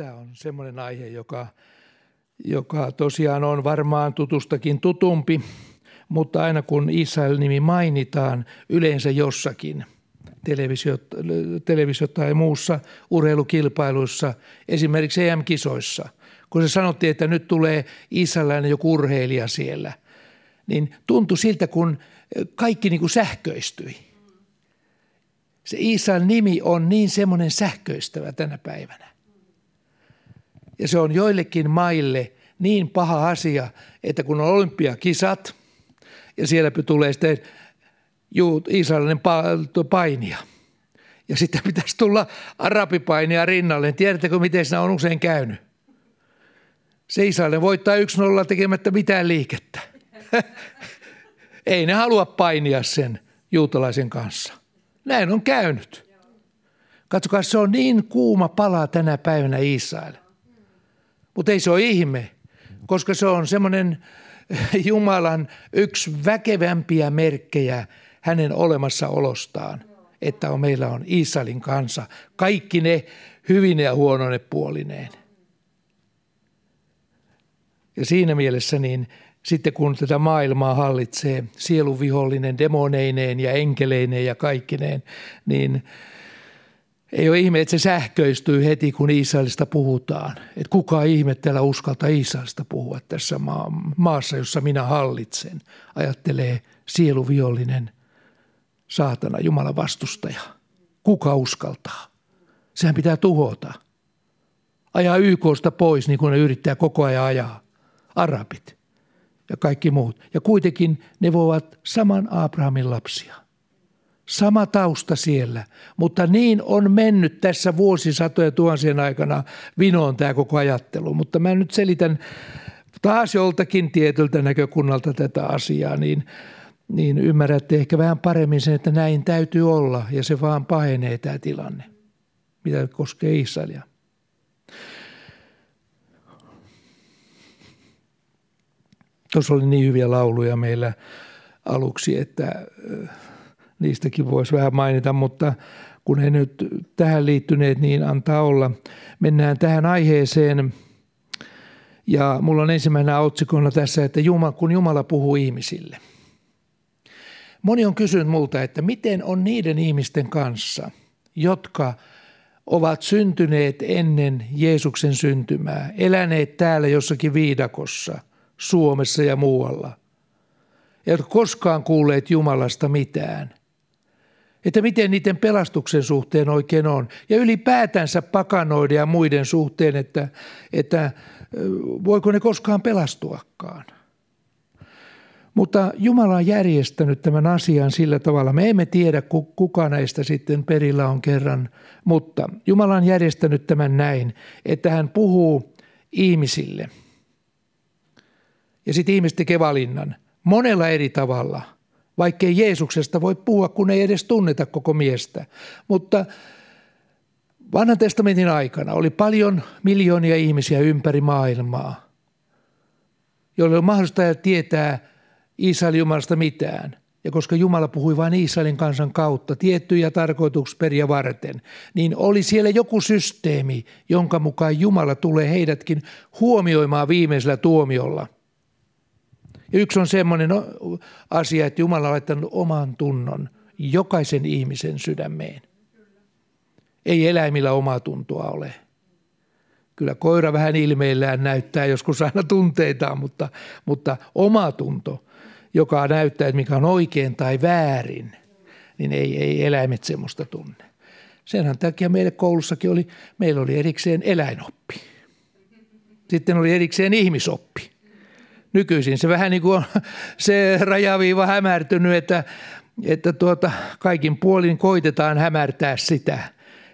Tämä on semmoinen aihe, joka, joka tosiaan on varmaan tutustakin tutumpi, mutta aina kun Israel-nimi mainitaan yleensä jossakin televisio, televisio tai muussa urheilukilpailuissa, esimerkiksi EM-kisoissa, kun se sanottiin, että nyt tulee israelilainen joku urheilija siellä, niin tuntui siltä, kun kaikki niin kuin sähköistyi. Se Israel nimi on niin semmoinen sähköistävä tänä päivänä. Ja se on joillekin maille niin paha asia, että kun on olympiakisat ja siellä tulee sitten israelilainen painia. Ja sitten pitäisi tulla arabipainia rinnalle. Tiedättekö, miten siinä on usein käynyt? Se Israelin voittaa 1-0 tekemättä mitään liikettä. Ei ne halua painia sen juutalaisen kanssa. Näin on käynyt. Katsokaa, se on niin kuuma pala tänä päivänä Israel. Mutta ei se ole ihme, koska se on semmoinen Jumalan yksi väkevämpiä merkkejä hänen olemassaolostaan, että on, meillä on Israelin kansa, kaikki ne hyvine ja huonone puolineen. Ja siinä mielessä niin sitten kun tätä maailmaa hallitsee sieluvihollinen demoneineen ja enkeleineen ja kaikkineen, niin ei ole ihme, että se sähköistyy heti, kun Israelista puhutaan. Että kuka ihme täällä uskaltaa Israelista puhua tässä maassa, jossa minä hallitsen, ajattelee sieluvihollinen saatana, Jumalan vastustaja. Kuka uskaltaa? Sehän pitää tuhota. Ajaa YKsta pois, niin kuin ne yrittää koko ajan ajaa. Arabit ja kaikki muut. Ja kuitenkin ne voivat saman Abrahamin lapsia. Sama tausta siellä, mutta niin on mennyt tässä vuosisatoja tuhansien aikana vinoon tämä koko ajattelu. Mutta mä nyt selitän taas joltakin tietyltä näkökunnalta tätä asiaa, niin, niin ymmärrätte ehkä vähän paremmin sen, että näin täytyy olla ja se vaan pahenee tämä tilanne, mitä koskee Israelia. Tuossa oli niin hyviä lauluja meillä aluksi, että niistäkin voisi vähän mainita, mutta kun he nyt tähän liittyneet, niin antaa olla. Mennään tähän aiheeseen. Ja mulla on ensimmäisenä otsikona tässä, että Jumala, kun Jumala puhuu ihmisille. Moni on kysynyt multa, että miten on niiden ihmisten kanssa, jotka ovat syntyneet ennen Jeesuksen syntymää, eläneet täällä jossakin viidakossa – Suomessa ja muualla, jotka koskaan kuulleet Jumalasta mitään. Että miten niiden pelastuksen suhteen oikein on. Ja ylipäätänsä pakanoiden ja muiden suhteen, että, että voiko ne koskaan pelastuakaan. Mutta Jumala on järjestänyt tämän asian sillä tavalla. Me emme tiedä, kuka näistä sitten perillä on kerran, mutta Jumala on järjestänyt tämän näin, että hän puhuu ihmisille – ja sitten ihmiset tekee valinnan monella eri tavalla, vaikkei Jeesuksesta voi puhua, kun ei edes tunneta koko miestä. Mutta vanhan testamentin aikana oli paljon miljoonia ihmisiä ympäri maailmaa, joille on mahdollista tietää Israelin Jumalasta mitään. Ja koska Jumala puhui vain Israelin kansan kautta tiettyjä tarkoitusperiä varten, niin oli siellä joku systeemi, jonka mukaan Jumala tulee heidätkin huomioimaan viimeisellä tuomiolla – ja yksi on semmoinen asia, että Jumala on laittanut oman tunnon jokaisen ihmisen sydämeen. Ei eläimillä omaa tuntoa ole. Kyllä koira vähän ilmeillään näyttää joskus aina tunteitaan, mutta, mutta oma tunto, joka näyttää, että mikä on oikein tai väärin, niin ei, ei eläimet semmoista tunne. Senhän takia meille koulussakin oli, meillä oli erikseen eläinoppi. Sitten oli erikseen ihmisoppi nykyisin se vähän niin kuin on se rajaviiva hämärtynyt, että, että tuota, kaikin puolin koitetaan hämärtää sitä.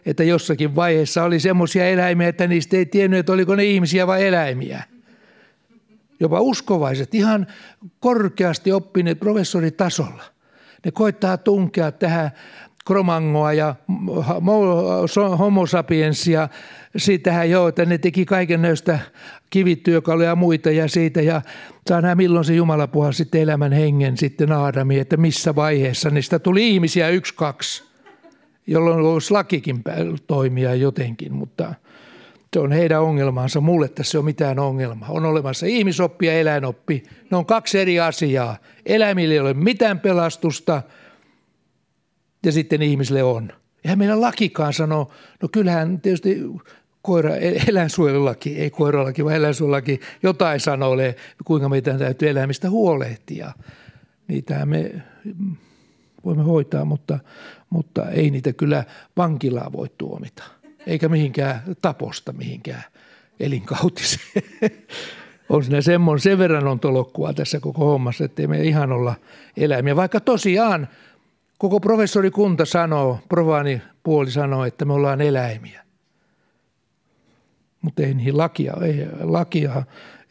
Että jossakin vaiheessa oli semmoisia eläimiä, että niistä ei tiennyt, että oliko ne ihmisiä vai eläimiä. Jopa uskovaiset, ihan korkeasti oppineet professoritasolla. Ne koittaa tunkea tähän kromangoa ja homo sapiensia siitähän joo, että ne teki kaiken näistä kivityökaluja ja muita ja siitä ja saa nähdä milloin se Jumala puhua sitten elämän hengen sitten Aadami, että missä vaiheessa niistä tuli ihmisiä yksi, kaksi, jolloin voisi lakikin toimia jotenkin, mutta Se on heidän ongelmansa. Mulle tässä ei ole mitään ongelmaa. On olemassa ihmisoppi ja eläinoppi. Ne on kaksi eri asiaa. Eläimille ei ole mitään pelastusta ja sitten ihmisille on. Eihän meidän lakikaan sano, no kyllähän tietysti koira, eläinsuojelulaki, ei koiralaki, vaan eläinsuojelulaki jotain sanoilee, kuinka meidän täytyy eläimistä huolehtia. Niitä me voimme hoitaa, mutta, mutta ei niitä kyllä vankilaa voi tuomita, eikä mihinkään taposta mihinkään elinkautiseen. on siinä semmoinen, sen verran on tolokkua tässä koko hommassa, että me ihan olla eläimiä. Vaikka tosiaan koko professorikunta sanoo, provaani puoli sanoo, että me ollaan eläimiä. Mutta ei niihin lakia, ei, lakia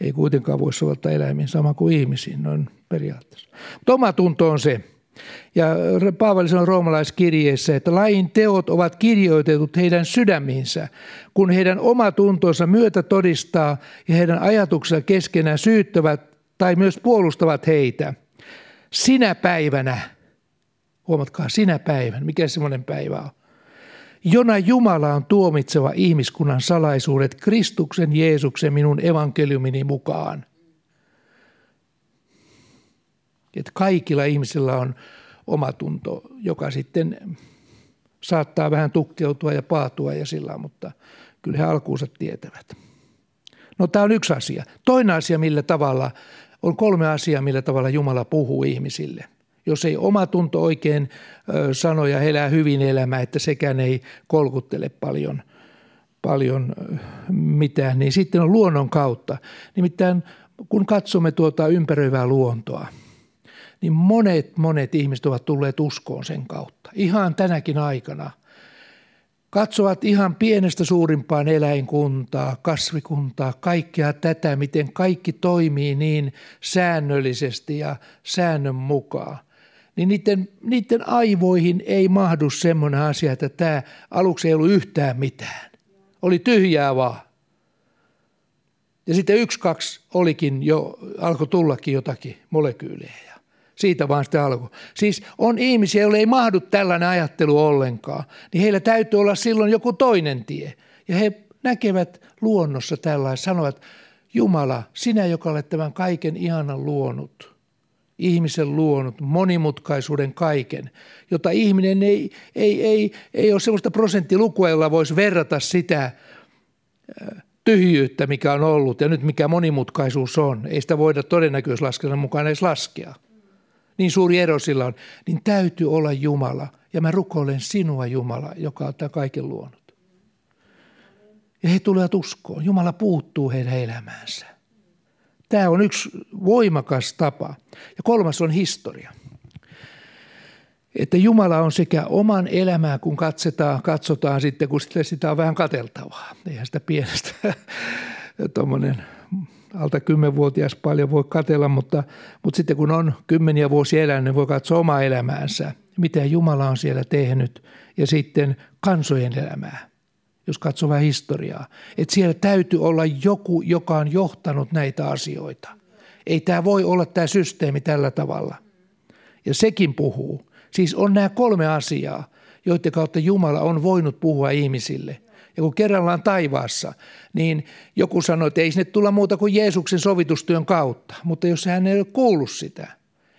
ei kuitenkaan voi soveltaa eläimiin sama kuin ihmisiin noin periaatteessa. Mutta oma tunto on se, ja Paavali sanoi roomalaiskirjeessä, että lain teot ovat kirjoitetut heidän sydämiinsä, kun heidän oma tuntonsa myötä todistaa ja heidän ajatuksensa keskenään syyttävät tai myös puolustavat heitä. Sinä päivänä, huomatkaa sinä päivänä, mikä semmoinen päivä on, jona Jumala on tuomitseva ihmiskunnan salaisuudet Kristuksen Jeesuksen minun evankeliumini mukaan. Että kaikilla ihmisillä on oma tunto, joka sitten saattaa vähän tukkeutua ja paatua ja sillä, mutta kyllä he alkuunsa tietävät. No tämä on yksi asia. Toinen asia, millä tavalla, on kolme asiaa, millä tavalla Jumala puhuu ihmisille – jos ei oma tunto oikein sano ja elää hyvin elämää, että sekään ei kolkuttele paljon, paljon mitään, niin sitten on luonnon kautta. Nimittäin kun katsomme tuota ympäröivää luontoa, niin monet, monet ihmiset ovat tulleet uskoon sen kautta. Ihan tänäkin aikana – katsovat ihan pienestä suurimpaan eläinkuntaa, kasvikuntaa, kaikkea tätä, miten kaikki toimii niin säännöllisesti ja säännön mukaan niin niiden, niiden aivoihin ei mahdu semmoinen asia, että tämä aluksi ei ollut yhtään mitään. Oli tyhjää vaan. Ja sitten yksi, kaksi olikin jo, alkoi tullakin jotakin molekyylejä. Siitä vaan sitä alkoi. Siis on ihmisiä, joille ei mahdu tällainen ajattelu ollenkaan. Niin heillä täytyy olla silloin joku toinen tie. Ja he näkevät luonnossa tällaisen, sanovat, Jumala, sinä, joka olet tämän kaiken ihanan luonut – ihmisen luonut, monimutkaisuuden kaiken, jota ihminen ei, ei, ei, ei ole sellaista prosenttilukua, jolla voisi verrata sitä äh, tyhjyyttä, mikä on ollut ja nyt mikä monimutkaisuus on. Ei sitä voida todennäköisyyslaskennan mukaan edes laskea. Niin suuri ero sillä on. Niin täytyy olla Jumala. Ja mä rukoilen sinua Jumala, joka on tämän kaiken luonut. Ja he tulevat uskoon. Jumala puuttuu heidän elämäänsä. Tämä on yksi voimakas tapa. Ja kolmas on historia. Että Jumala on sekä oman elämää, kun katsotaan, katsotaan sitten, kun sitä on vähän kateltavaa. Eihän sitä pienestä tuommoinen alta kymmenvuotias paljon voi katella, mutta, mutta sitten kun on kymmeniä vuosia elänyt, niin voi katsoa omaa elämäänsä, mitä Jumala on siellä tehnyt ja sitten kansojen elämää jos katsoo vähän historiaa. Että siellä täytyy olla joku, joka on johtanut näitä asioita. Ei tämä voi olla tämä systeemi tällä tavalla. Ja sekin puhuu. Siis on nämä kolme asiaa, joiden kautta Jumala on voinut puhua ihmisille. Ja kun kerran ollaan taivaassa, niin joku sanoi, että ei sinne tulla muuta kuin Jeesuksen sovitustyön kautta. Mutta jos hän ei ole kuullut sitä,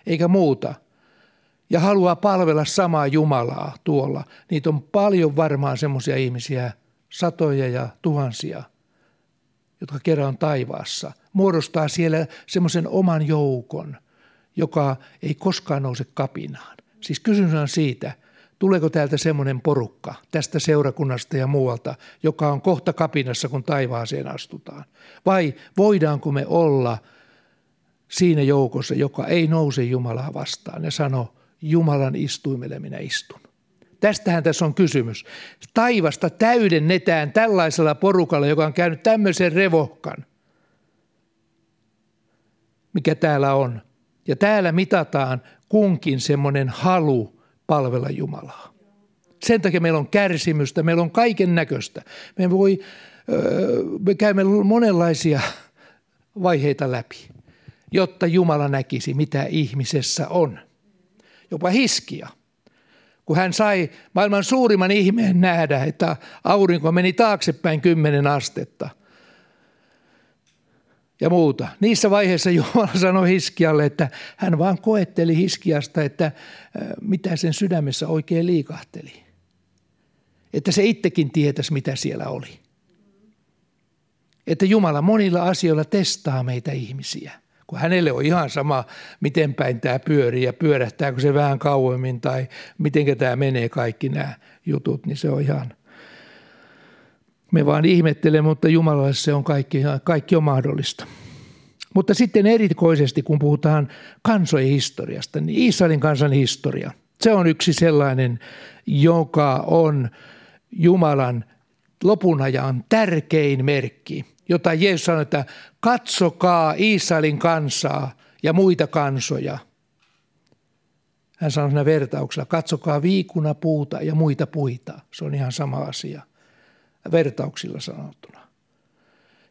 eikä muuta, ja haluaa palvella samaa Jumalaa tuolla, niitä on paljon varmaan semmoisia ihmisiä, satoja ja tuhansia, jotka kerran taivaassa, muodostaa siellä semmoisen oman joukon, joka ei koskaan nouse kapinaan. Siis kysymys on siitä, tuleeko täältä semmoinen porukka tästä seurakunnasta ja muualta, joka on kohta kapinassa, kun taivaaseen astutaan? Vai voidaanko me olla siinä joukossa, joka ei nouse Jumalaa vastaan ja sano, Jumalan istuimelle minä istun? Tästähän tässä on kysymys. Taivasta täydennetään tällaisella porukalla, joka on käynyt tämmöisen revohkan, mikä täällä on. Ja täällä mitataan kunkin semmoinen halu palvella Jumalaa. Sen takia meillä on kärsimystä, meillä on kaiken näköistä. Me, voi, me käymme monenlaisia vaiheita läpi, jotta Jumala näkisi, mitä ihmisessä on. Jopa hiskia kun hän sai maailman suurimman ihmeen nähdä, että aurinko meni taaksepäin kymmenen astetta ja muuta. Niissä vaiheissa Jumala sanoi Hiskialle, että hän vaan koetteli Hiskiasta, että äh, mitä sen sydämessä oikein liikahteli. Että se itsekin tietäisi, mitä siellä oli. Että Jumala monilla asioilla testaa meitä ihmisiä – kun hänelle on ihan sama, miten päin tämä pyörii ja pyörähtääkö se vähän kauemmin tai miten tämä menee kaikki nämä jutut, niin se on ihan, me vaan ihmettelemme, mutta Jumalalle se on kaikki, kaikki on mahdollista. Mutta sitten erikoisesti, kun puhutaan kansojen historiasta, niin Israelin kansan historia, se on yksi sellainen, joka on Jumalan lopun ajan tärkein merkki – jota Jeesus sanoi, että katsokaa Israelin kansaa ja muita kansoja. Hän sanoi siinä vertauksella, katsokaa viikuna puuta ja muita puita. Se on ihan sama asia, vertauksilla sanottuna.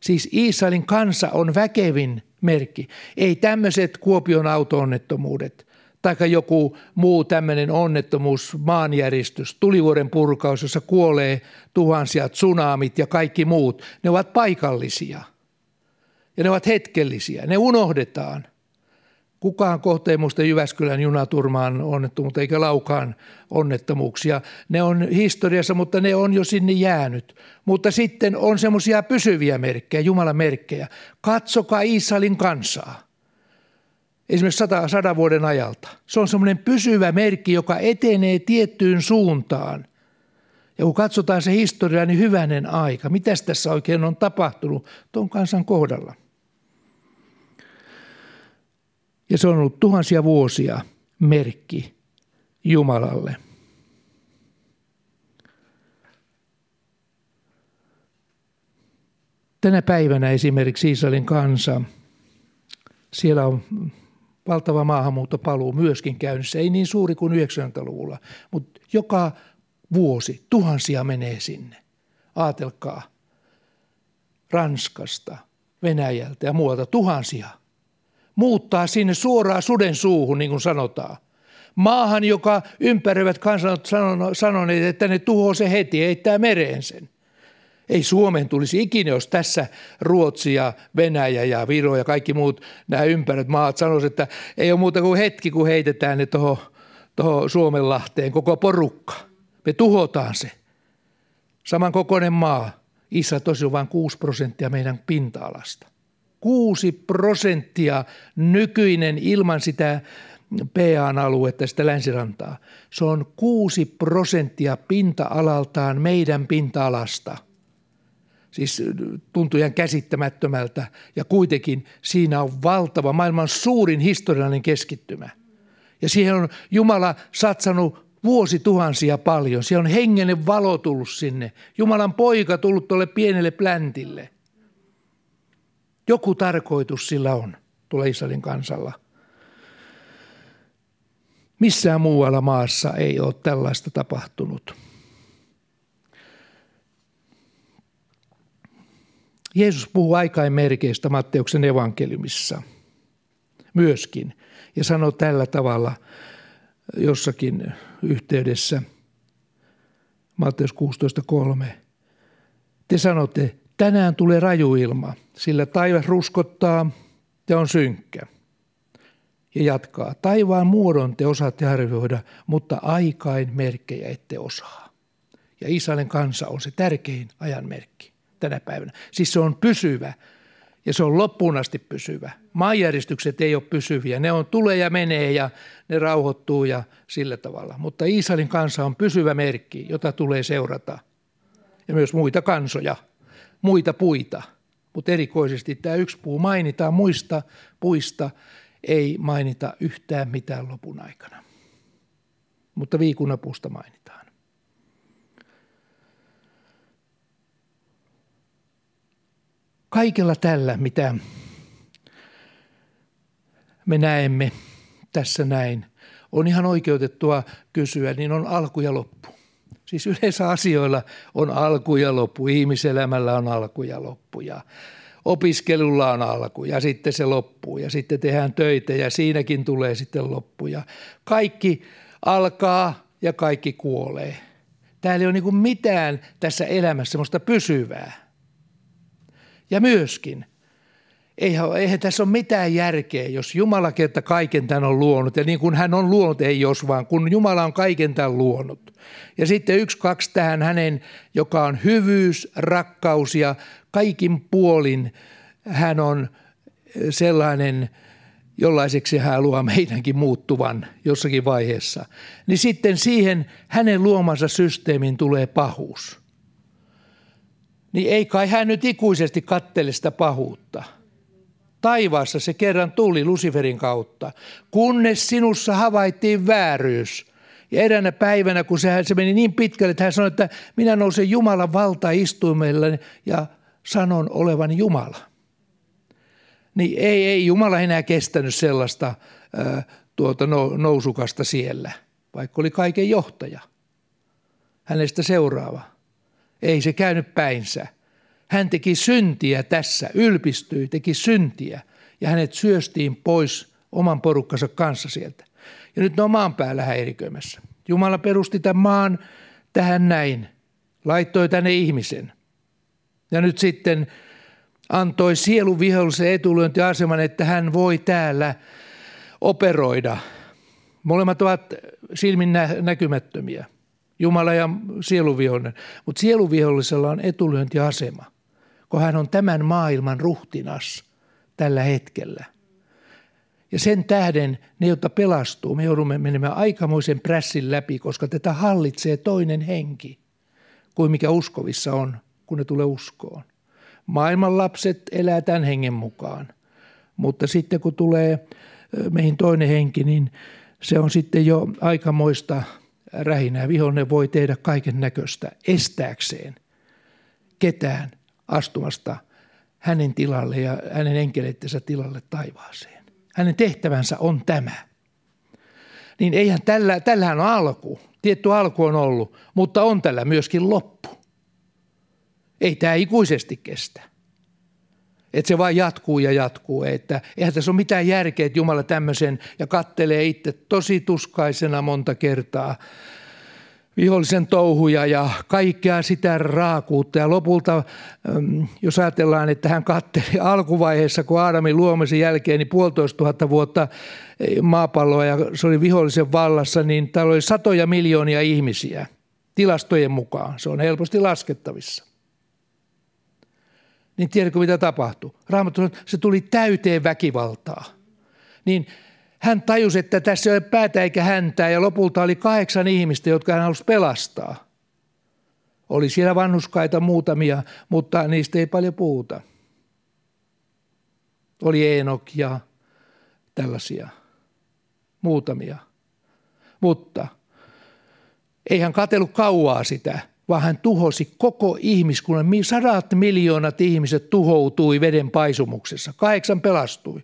Siis Israelin kansa on väkevin merkki. Ei tämmöiset Kuopion auto-onnettomuudet, tai joku muu tämmöinen onnettomuus, maanjäristys, tulivuoren purkaus, jossa kuolee tuhansia, tsunamit ja kaikki muut, ne ovat paikallisia. Ja ne ovat hetkellisiä, ne unohdetaan. Kukaan kohta ei muista Jyväskylän junaturmaan onnettomuutta eikä Laukaan onnettomuuksia. Ne on historiassa, mutta ne on jo sinne jäänyt. Mutta sitten on semmoisia pysyviä merkkejä, Jumalan merkkejä. Katsokaa Israelin kansaa esimerkiksi sata, sadan vuoden ajalta. Se on semmoinen pysyvä merkki, joka etenee tiettyyn suuntaan. Ja kun katsotaan se historia, niin hyvänen aika. Mitäs tässä oikein on tapahtunut tuon kansan kohdalla? Ja se on ollut tuhansia vuosia merkki Jumalalle. Tänä päivänä esimerkiksi Israelin kansa, siellä on valtava maahanmuuttopaluu myöskin käynnissä. Ei niin suuri kuin 90-luvulla, mutta joka vuosi tuhansia menee sinne. Aatelkaa. Ranskasta, Venäjältä ja muualta tuhansia. Muuttaa sinne suoraan suden suuhun, niin kuin sanotaan. Maahan, joka ympäröivät kansanot sanoneet, että ne tuhoaa se heti, eittää mereen sen. Ei Suomen tulisi ikinä, jos tässä Ruotsi ja Venäjä ja Viro ja kaikki muut nämä ympäröt maat sanoisivat, että ei ole muuta kuin hetki, kun heitetään ne tuohon toho Suomenlahteen koko porukka. Me tuhotaan se. Saman kokoinen maa. Isä tosi on vain 6 prosenttia meidän pinta-alasta. 6 prosenttia nykyinen ilman sitä PA-aluetta, sitä länsirantaa. Se on 6 prosenttia pinta-alaltaan meidän pinta-alasta – Siis tuntuu ihan käsittämättömältä ja kuitenkin siinä on valtava, maailman suurin historiallinen keskittymä. Ja siihen on Jumala satsannut vuosituhansia paljon. Siellä on hengenen valo tullut sinne. Jumalan poika tullut tuolle pienelle pläntille. Joku tarkoitus sillä on tuolla Israelin kansalla. Missään muualla maassa ei ole tällaista tapahtunut. Jeesus puhuu aikain merkeistä Matteuksen evankeliumissa myöskin ja sanoo tällä tavalla jossakin yhteydessä Matteus 16.3. Te sanotte, tänään tulee raju ilma, sillä taivas ruskottaa ja on synkkä. Ja jatkaa, taivaan muodon te osaatte arvioida, mutta aikain merkkejä ette osaa. Ja Israelin kansa on se tärkein ajanmerkki tänä päivänä. Siis se on pysyvä ja se on loppuun asti pysyvä. Maanjäristykset ei ole pysyviä. Ne on tulee ja menee ja ne rauhoittuu ja sillä tavalla. Mutta Israelin kansa on pysyvä merkki, jota tulee seurata. Ja myös muita kansoja, muita puita. Mutta erikoisesti tämä yksi puu mainitaan muista puista, ei mainita yhtään mitään lopun aikana. Mutta viikunapuusta mainitaan. Kaikella tällä, mitä me näemme tässä näin, on ihan oikeutettua kysyä, niin on alku ja loppu. Siis yleensä asioilla on alku ja loppu, ihmiselämällä on alku ja loppu ja opiskelulla on alku ja sitten se loppuu ja sitten tehdään töitä ja siinäkin tulee sitten loppu ja kaikki alkaa ja kaikki kuolee. Täällä ei ole niin mitään tässä elämässä semmoista pysyvää. Ja myöskin, eihän, eihän tässä ole mitään järkeä, jos Jumala kerta kaiken tämän on luonut. Ja niin kuin hän on luonut, ei jos vaan, kun Jumala on kaiken tämän luonut. Ja sitten yksi, kaksi tähän hänen, joka on hyvyys, rakkaus ja kaikin puolin hän on sellainen – jollaiseksi hän haluaa meidänkin muuttuvan jossakin vaiheessa, niin sitten siihen hänen luomansa systeemin tulee pahuus. Niin ei kai hän nyt ikuisesti kattele sitä pahuutta. Taivaassa se kerran tuli Luciferin kautta, kunnes sinussa havaittiin vääryys. Ja eräänä päivänä, kun se, se meni niin pitkälle, että hän sanoi, että minä nousen Jumalan valtaistuimelle ja sanon olevan Jumala – niin ei, ei Jumala enää kestänyt sellaista ää, tuota nousukasta siellä, vaikka oli kaiken johtaja. Hänestä seuraava. Ei se käynyt päinsä. Hän teki syntiä tässä, ylpistyi, teki syntiä ja hänet syöstiin pois oman porukkansa kanssa sieltä. Ja nyt ne on maan päällä häiriköimässä. Jumala perusti tämän maan tähän näin, laittoi tänne ihmisen. Ja nyt sitten antoi sielun vihollisen etulyöntiaseman, että hän voi täällä operoida. Molemmat ovat silmin näkymättömiä, Jumala ja sieluvihollinen. Mutta sieluvihollisella on etulyöntiasema, kun hän on tämän maailman ruhtinas tällä hetkellä. Ja sen tähden ne, jotka pelastuu, me joudumme menemään aikamoisen prässin läpi, koska tätä hallitsee toinen henki kuin mikä uskovissa on, kun ne tulee uskoon. Maailman lapset elää tämän hengen mukaan. Mutta sitten kun tulee meihin toinen henki, niin se on sitten jo aikamoista rähinää. Vihollinen voi tehdä kaiken näköistä estääkseen ketään astumasta hänen tilalle ja hänen enkeleittensä tilalle taivaaseen. Hänen tehtävänsä on tämä. Niin eihän tällä, tällähän on alku. Tietty alku on ollut, mutta on tällä myöskin loppu. Ei tämä ikuisesti kestä. Että se vaan jatkuu ja jatkuu. Että eihän tässä ole mitään järkeä, että Jumala tämmöisen ja kattelee itse tosi tuskaisena monta kertaa vihollisen touhuja ja kaikkea sitä raakuutta. Ja lopulta, jos ajatellaan, että hän katteli alkuvaiheessa, kun Aadamin luomisen jälkeen, niin puolitoista tuhatta vuotta maapalloa ja se oli vihollisen vallassa, niin täällä oli satoja miljoonia ihmisiä tilastojen mukaan. Se on helposti laskettavissa niin tiedätkö mitä tapahtui? Raamattu sanoo, se tuli täyteen väkivaltaa. Niin hän tajusi, että tässä ei ole päätä eikä häntää ja lopulta oli kahdeksan ihmistä, jotka hän halusi pelastaa. Oli siellä vanhuskaita muutamia, mutta niistä ei paljon puhuta. Oli Eenok ja tällaisia muutamia. Mutta ei hän katsellut kauaa sitä, vaan hän tuhosi koko ihmiskunnan. Sadat miljoonat ihmiset tuhoutui veden paisumuksessa. Kahdeksan pelastui.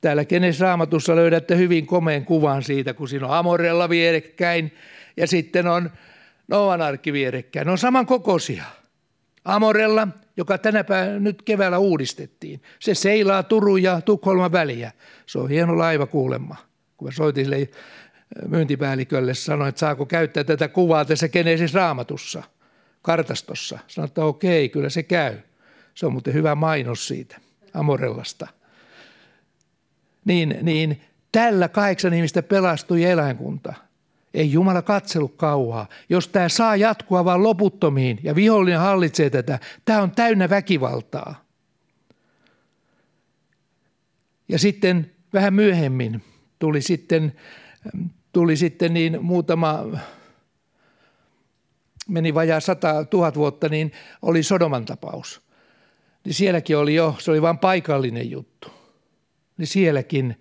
Täällä kenes raamatussa löydätte hyvin komeen kuvan siitä, kun siinä on Amorella vierekkäin ja sitten on Noan arkki vierekkäin. Ne on samankokoisia. Amorella, joka tänä päivänä nyt keväällä uudistettiin. Se seilaa Turun ja Tukholman väliä. Se on hieno laiva kuulemma. Kun mä soitin sille myyntipäällikölle, sanoin, että saako käyttää tätä kuvaa tässä Genesis raamatussa, kartastossa. Sanoin, että okei, kyllä se käy. Se on muuten hyvä mainos siitä, Amorellasta. Niin, niin tällä kahdeksan ihmistä pelastui eläinkunta. Ei Jumala katselu kauaa. Jos tämä saa jatkua vaan loputtomiin ja vihollinen hallitsee tätä, tämä on täynnä väkivaltaa. Ja sitten vähän myöhemmin tuli sitten tuli sitten niin muutama, meni vajaa sata tuhat vuotta, niin oli Sodoman tapaus. Niin sielläkin oli jo, se oli vain paikallinen juttu. Niin sielläkin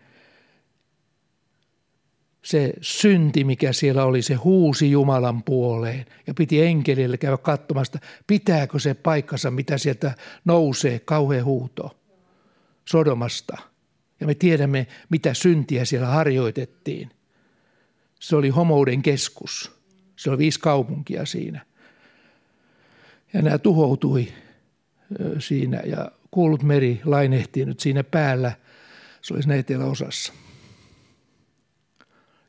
se synti, mikä siellä oli, se huusi Jumalan puoleen ja piti enkelille käydä katsomasta, pitääkö se paikkansa, mitä sieltä nousee, kauhean huuto Sodomasta. Ja me tiedämme, mitä syntiä siellä harjoitettiin – se oli homouden keskus. Se oli viisi kaupunkia siinä. Ja nämä tuhoutui siinä ja kuullut meri lainehtii nyt siinä päällä. Se oli siinä eteläosassa.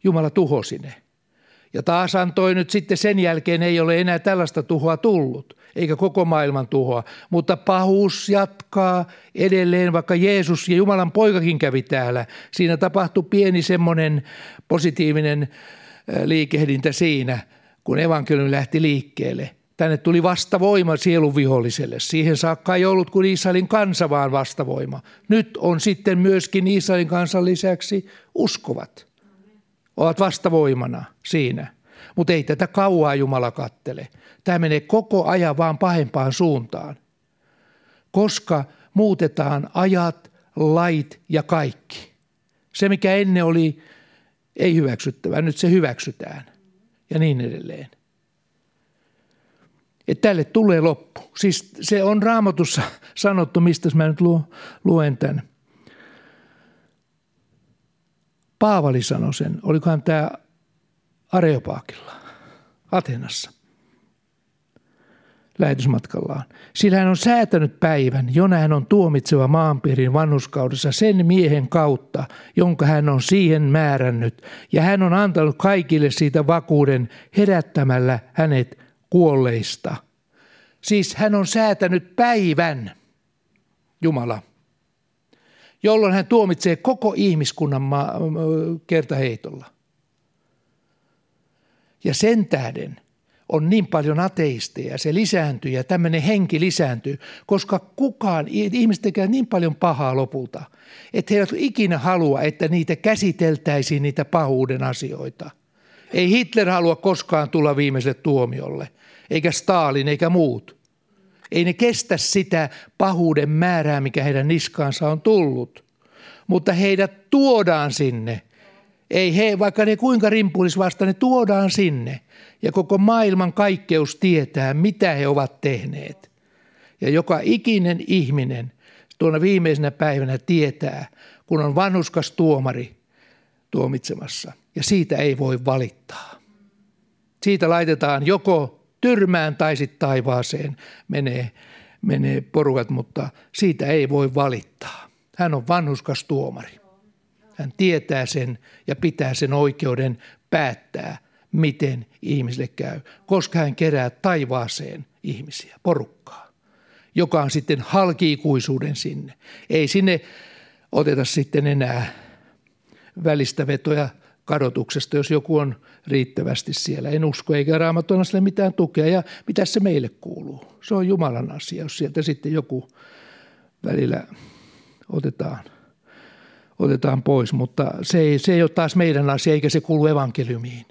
Jumala tuhosi ne. Ja taas antoi nyt sitten sen jälkeen ei ole enää tällaista tuhoa tullut, eikä koko maailman tuhoa. Mutta pahuus jatkaa edelleen, vaikka Jeesus ja Jumalan poikakin kävi täällä. Siinä tapahtui pieni semmoinen positiivinen liikehdintä siinä, kun evankeliumi lähti liikkeelle. Tänne tuli vastavoima sielun viholliselle. Siihen saakka ei ollut kuin Israelin kansa vaan vastavoima. Nyt on sitten myöskin Israelin kansan lisäksi uskovat. Ovat vastavoimana siinä. Mutta ei tätä kauaa Jumala kattele. Tämä menee koko ajan vaan pahempaan suuntaan. Koska muutetaan ajat, lait ja kaikki. Se, mikä ennen oli ei hyväksyttävää, nyt se hyväksytään. Ja niin edelleen että tälle tulee loppu. Siis se on raamatussa sanottu, mistä mä nyt luen tämän. Paavali sanoi sen, olikohan tämä Areopaakilla, Atenassa, lähetysmatkallaan. Sillä hän on säätänyt päivän, jona hän on tuomitseva maanpiirin vanhuskaudessa sen miehen kautta, jonka hän on siihen määrännyt. Ja hän on antanut kaikille siitä vakuuden herättämällä hänet kuolleista. Siis hän on säätänyt päivän, Jumala, jolloin hän tuomitsee koko ihmiskunnan ma- kertaheitolla. Ja sen tähden on niin paljon ateisteja, se lisääntyy ja tämmöinen henki lisääntyy, koska kukaan, ihmiset tekee niin paljon pahaa lopulta, että he eivät ikinä halua, että niitä käsiteltäisiin, niitä pahuuden asioita. Ei Hitler halua koskaan tulla viimeiselle tuomiolle – eikä Stalin eikä muut. Ei ne kestä sitä pahuuden määrää, mikä heidän niskaansa on tullut. Mutta heidät tuodaan sinne. Ei he, vaikka ne kuinka rimpulis vasta, ne tuodaan sinne. Ja koko maailman kaikkeus tietää, mitä he ovat tehneet. Ja joka ikinen ihminen tuona viimeisenä päivänä tietää, kun on vanhuskas tuomari tuomitsemassa. Ja siitä ei voi valittaa. Siitä laitetaan joko tyrmään tai sitten taivaaseen menee, menee porukat, mutta siitä ei voi valittaa. Hän on vanhuskas tuomari. Hän tietää sen ja pitää sen oikeuden päättää, miten ihmisille käy, koska hän kerää taivaaseen ihmisiä, porukkaa, joka on sitten halkiikuisuuden sinne. Ei sinne oteta sitten enää välistä vetoja kadotuksesta, jos joku on riittävästi siellä. En usko, eikä raamattu sille mitään tukea. Ja mitä se meille kuuluu? Se on Jumalan asia, jos sieltä sitten joku välillä otetaan, otetaan pois. Mutta se ei, se ei ole taas meidän asia, eikä se kuulu evankeliumiin.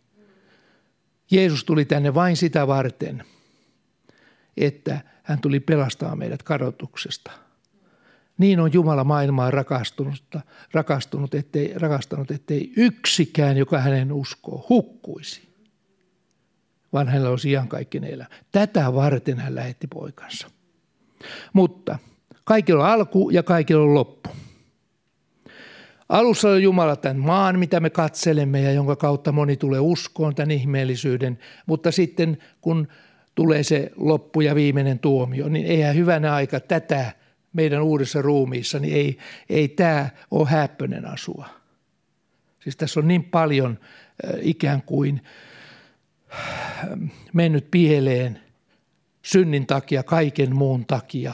Jeesus tuli tänne vain sitä varten, että hän tuli pelastamaan meidät kadotuksesta – niin on Jumala maailmaa rakastunut, rakastunut ettei, rakastanut, ettei yksikään, joka hänen uskoo, hukkuisi, vaan hänellä olisi kaikki elää. Tätä varten hän lähetti poikansa. Mutta kaikilla on alku ja kaikilla on loppu. Alussa on Jumala tämän maan, mitä me katselemme ja jonka kautta moni tulee uskoon tämän ihmeellisyyden, mutta sitten kun tulee se loppu ja viimeinen tuomio, niin eihän hyvänä aika tätä meidän uudessa ruumiissa, niin ei, ei tämä ole häppöinen asua. Siis tässä on niin paljon ikään kuin mennyt pieleen synnin takia, kaiken muun takia.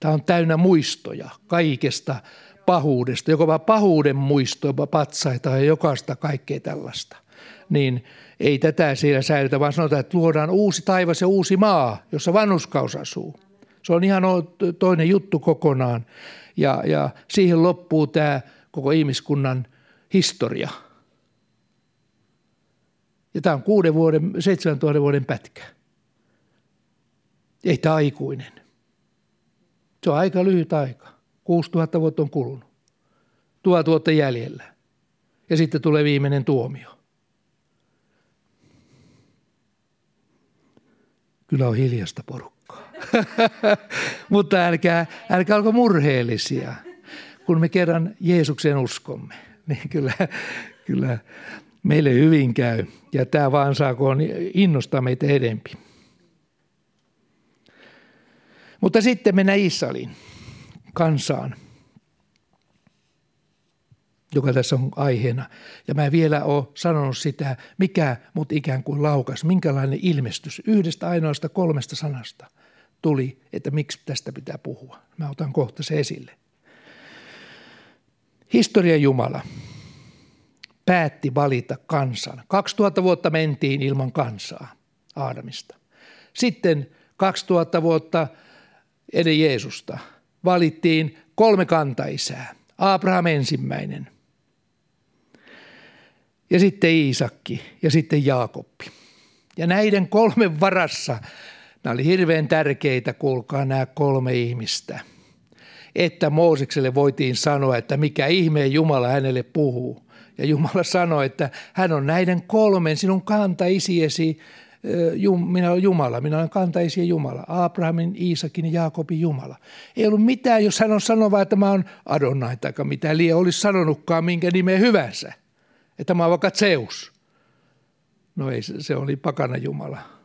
Tämä on täynnä muistoja kaikesta pahuudesta, joko pahuuden muistoja, patsaita ja jokaista kaikkea tällaista. Niin ei tätä siellä säilytä, vaan sanotaan, että luodaan uusi taivas ja uusi maa, jossa vanhuskaus asuu. Se on ihan toinen juttu kokonaan ja, ja siihen loppuu tämä koko ihmiskunnan historia. Ja tämä on kuuden vuoden, seitsemän tuhannen vuoden pätkä. Ei tämä aikuinen. Se on aika lyhyt aika. 6000 vuotta on kulunut. Tuhat vuotta jäljellä. Ja sitten tulee viimeinen tuomio. Kyllä on hiljasta porukka. Mutta älkää, älkää olko murheellisia, kun me kerran Jeesuksen uskomme. Niin kyllä, kyllä meille hyvin käy. Ja tämä vaan saakoon innostaa meitä edempi. Mutta sitten mennään Israelin kansaan. joka tässä on aiheena. Ja mä vielä ole sanonut sitä, mikä mut ikään kuin laukas, minkälainen ilmestys yhdestä ainoasta kolmesta sanasta tuli, että miksi tästä pitää puhua. Mä otan kohta se esille. Historia Jumala päätti valita kansan. 2000 vuotta mentiin ilman kansaa Aadamista. Sitten 2000 vuotta ennen Jeesusta valittiin kolme kantaisää. Abraham ensimmäinen, ja sitten Iisakki ja sitten Jaakoppi. Ja näiden kolmen varassa, nämä oli hirveän tärkeitä, kuulkaa nämä kolme ihmistä, että Moosekselle voitiin sanoa, että mikä ihmeen Jumala hänelle puhuu. Ja Jumala sanoi, että hän on näiden kolmen sinun kantaisiesi, minä olen Jumala, minä olen kantaisi Jumala, Abrahamin, Iisakin ja Jaakobin Jumala. Ei ollut mitään, jos hän on sanova, että mä oon Adonai tai mitä liian olisi sanonutkaan minkä nimeä hyvänsä. Että mä oon vaikka Zeus. No ei, se oli pakana Jumala.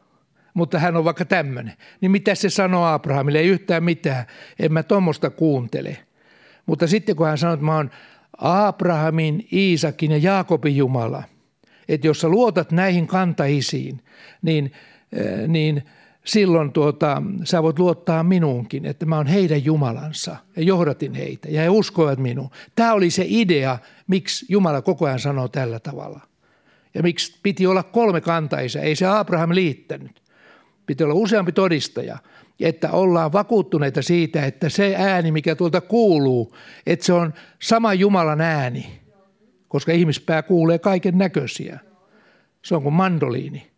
Mutta hän on vaikka tämmöinen. Niin mitä se sanoo Abrahamille? Ei yhtään mitään. En mä tuommoista kuuntele. Mutta sitten kun hän sanoo, että mä oon Abrahamin, Iisakin ja Jaakobin Jumala, että jos sä luotat näihin kantaisiin, niin, äh, niin silloin tuota, sä voit luottaa minuunkin, että mä oon heidän Jumalansa ja johdatin heitä ja he uskoivat minuun. Tämä oli se idea, miksi Jumala koko ajan sanoo tällä tavalla. Ja miksi piti olla kolme kantaisa, ei se Abraham liittänyt. Piti olla useampi todistaja, että ollaan vakuuttuneita siitä, että se ääni, mikä tuolta kuuluu, että se on sama Jumalan ääni, koska ihmispää kuulee kaiken näköisiä. Se on kuin mandoliini.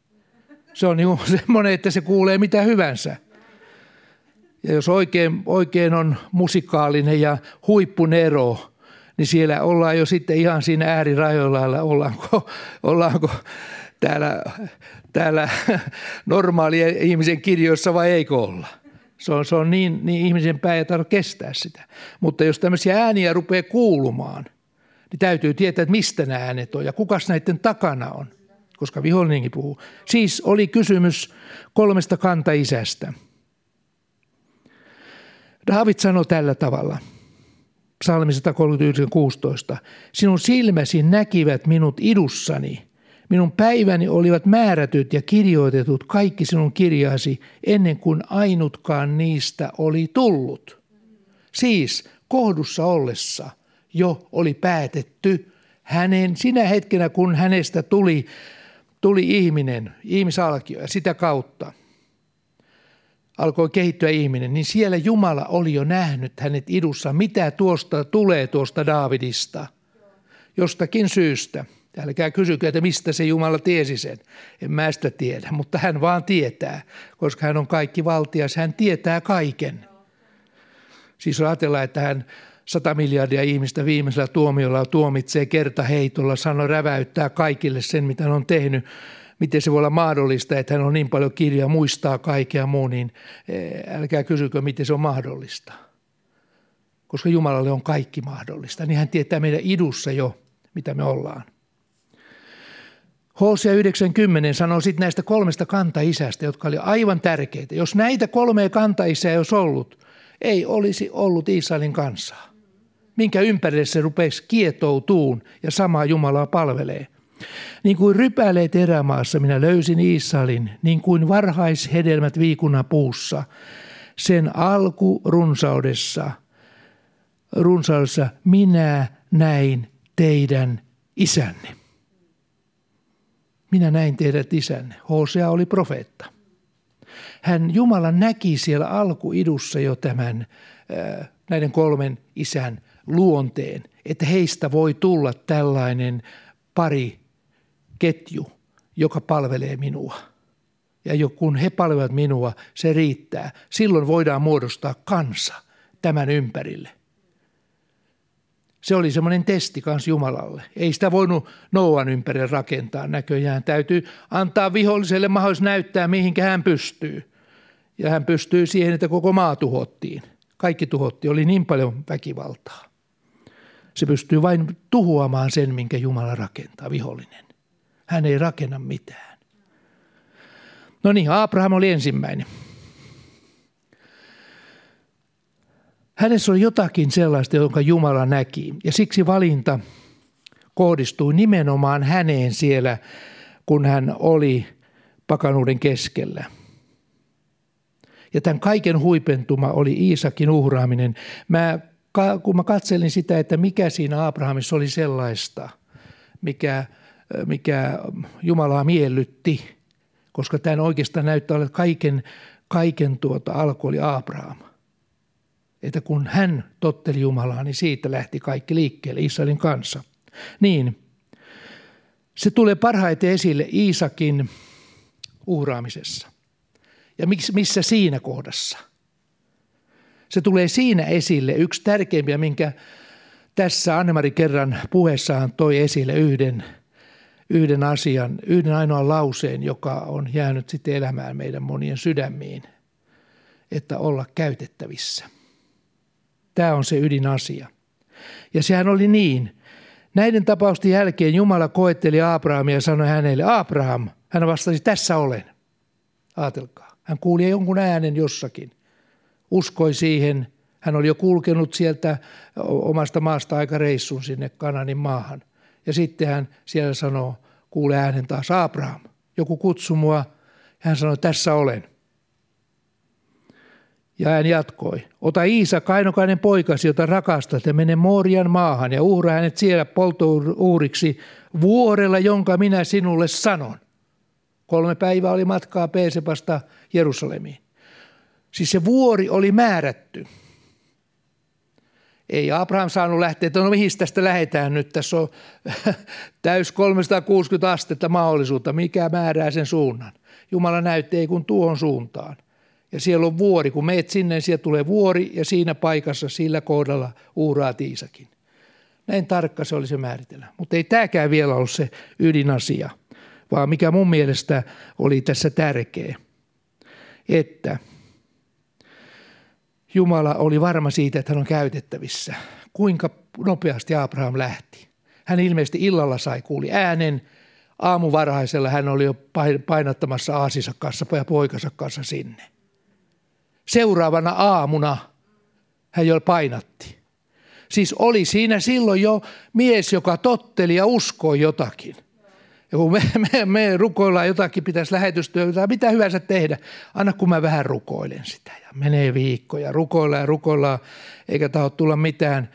Se on niin semmoinen, että se kuulee mitä hyvänsä. Ja jos oikein, oikein on musikaalinen ja huippunero, niin siellä ollaan jo sitten ihan siinä äärirajoilla, ollaanko, ollaanko täällä, täällä normaalien ihmisen kirjoissa vai eikö olla. Se on, se on niin, niin ihmisen pää ei tarvitse kestää sitä. Mutta jos tämmöisiä ääniä rupeaa kuulumaan, niin täytyy tietää, että mistä nämä äänet on ja kukas näiden takana on, koska vihollinenkin puhuu. Siis oli kysymys kolmesta kantaisästä. David sanoi tällä tavalla – psalmi 139.16. Sinun silmäsi näkivät minut idussani. Minun päiväni olivat määrätyt ja kirjoitetut kaikki sinun kirjaasi ennen kuin ainutkaan niistä oli tullut. Siis kohdussa ollessa jo oli päätetty hänen sinä hetkenä, kun hänestä tuli, tuli ihminen, ihmisalkio ja sitä kautta – alkoi kehittyä ihminen, niin siellä Jumala oli jo nähnyt hänet idussa, mitä tuosta tulee tuosta Daavidista. Jostakin syystä. Älkää kysykö, että mistä se Jumala tiesi sen. En mä sitä tiedä, mutta hän vaan tietää, koska hän on kaikki valtias. Hän tietää kaiken. Siis ajatellaan, että hän sata miljardia ihmistä viimeisellä tuomiolla tuomitsee kerta heitolla, sanoo räväyttää kaikille sen, mitä hän on tehnyt miten se voi olla mahdollista, että hän on niin paljon kirjaa, muistaa kaikkea muu, niin eh, älkää kysykö, miten se on mahdollista. Koska Jumalalle on kaikki mahdollista, niin hän tietää meidän idussa jo, mitä me ollaan. Hosea 90 sanoo sitten näistä kolmesta kantaisästä, jotka oli aivan tärkeitä. Jos näitä kolmea kantaisää ei olisi ollut, ei olisi ollut Israelin kansaa. Minkä ympärille se rupesi kietoutuun ja samaa Jumalaa palvelee. Niin kuin rypäleet erämaassa minä löysin Iisalin, niin kuin varhaishedelmät viikunapuussa, sen alku runsaudessa, runsaudessa minä näin teidän isänne. Minä näin teidät isänne. Hosea oli profeetta. Hän Jumala näki siellä alkuidussa jo tämän näiden kolmen isän luonteen, että heistä voi tulla tällainen pari ketju, joka palvelee minua. Ja kun he palvelevat minua, se riittää. Silloin voidaan muodostaa kansa tämän ympärille. Se oli semmoinen testi kanssa Jumalalle. Ei sitä voinut Noan ympärille rakentaa näköjään. Täytyy antaa viholliselle mahdollisuus näyttää, mihinkä hän pystyy. Ja hän pystyy siihen, että koko maa tuhottiin. Kaikki tuhotti, oli niin paljon väkivaltaa. Se pystyy vain tuhoamaan sen, minkä Jumala rakentaa, vihollinen. Hän ei rakenna mitään. No niin, Abraham oli ensimmäinen. Hänessä oli jotakin sellaista, jonka Jumala näki. Ja siksi valinta kohdistui nimenomaan häneen siellä, kun hän oli pakanuuden keskellä. Ja tämän kaiken huipentuma oli Iisakin uhraaminen. Mä, kun mä katselin sitä, että mikä siinä Abrahamissa oli sellaista, mikä, mikä Jumalaa miellytti, koska tämä oikeastaan näyttää olevan kaiken, kaiken tuota alku oli Abraham. Että kun hän totteli Jumalaa, niin siitä lähti kaikki liikkeelle, Israelin kanssa. Niin, se tulee parhaiten esille Iisakin uhraamisessa. Ja missä siinä kohdassa? Se tulee siinä esille yksi tärkeimpiä, minkä tässä Annemari kerran puheessaan toi esille yhden, yhden asian, yhden ainoan lauseen, joka on jäänyt sitten elämään meidän monien sydämiin, että olla käytettävissä. Tämä on se ydinasia. Ja sehän oli niin. Näiden tapausten jälkeen Jumala koetteli Abrahamia ja sanoi hänelle, Abraham, hän vastasi, tässä olen. Aatelkaa. Hän kuuli jonkun äänen jossakin. Uskoi siihen. Hän oli jo kulkenut sieltä omasta maasta aika reissun sinne Kananin maahan. Ja sitten hän siellä sanoo, kuule äänen taas, Abraham, joku kutsu mua. Hän sanoi, tässä olen. Ja hän jatkoi, ota Iisa kainokainen poikasi, jota rakastat, ja mene Moorian maahan ja uhra hänet siellä polttouuriksi vuorella, jonka minä sinulle sanon. Kolme päivää oli matkaa Peesepasta Jerusalemiin. Siis se vuori oli määrätty. Ei Abraham saanut lähteä, että no mihin tästä lähetään nyt, tässä on täys 360 astetta mahdollisuutta, mikä määrää sen suunnan. Jumala näytti ei kun tuon suuntaan. Ja siellä on vuori, kun meet sinne, siellä tulee vuori ja siinä paikassa, sillä kohdalla uuraat Iisakin. Näin tarkka se oli se määritellä. Mutta ei tämäkään vielä ollut se ydinasia – vaan mikä mun mielestä oli tässä tärkeä, että Jumala oli varma siitä, että hän on käytettävissä. Kuinka nopeasti Abraham lähti. Hän ilmeisesti illalla sai kuuli äänen. Aamuvarhaisella hän oli jo painattamassa Aasissa kanssa ja poikansa kanssa sinne. Seuraavana aamuna hän jo painatti. Siis oli siinä silloin jo mies, joka totteli ja uskoi jotakin. Ja kun me, me, me rukoillaan jotakin, pitäisi lähetystyötä, mitä hyvänsä tehdä, anna kun mä vähän rukoilen sitä. Ja menee viikkoja, rukoillaan ja rukoillaan, eikä taho tulla mitään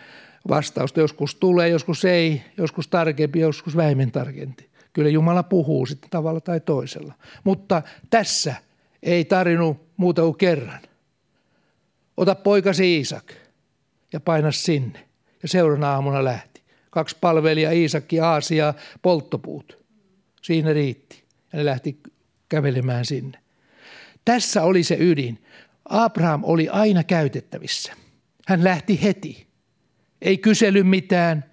vastausta. Joskus tulee, joskus ei, joskus tarkempi, joskus vähemmän tarkempi. Kyllä Jumala puhuu sitten tavalla tai toisella. Mutta tässä ei tarinut muuta kuin kerran. Ota poikasi Iisak ja paina sinne. Ja seuraavana aamuna lähti. Kaksi palvelijaa, Iisakki, Aasia, polttopuut. Siinä riitti. Ja ne lähti kävelemään sinne. Tässä oli se ydin. Abraham oli aina käytettävissä. Hän lähti heti. Ei kysely mitään,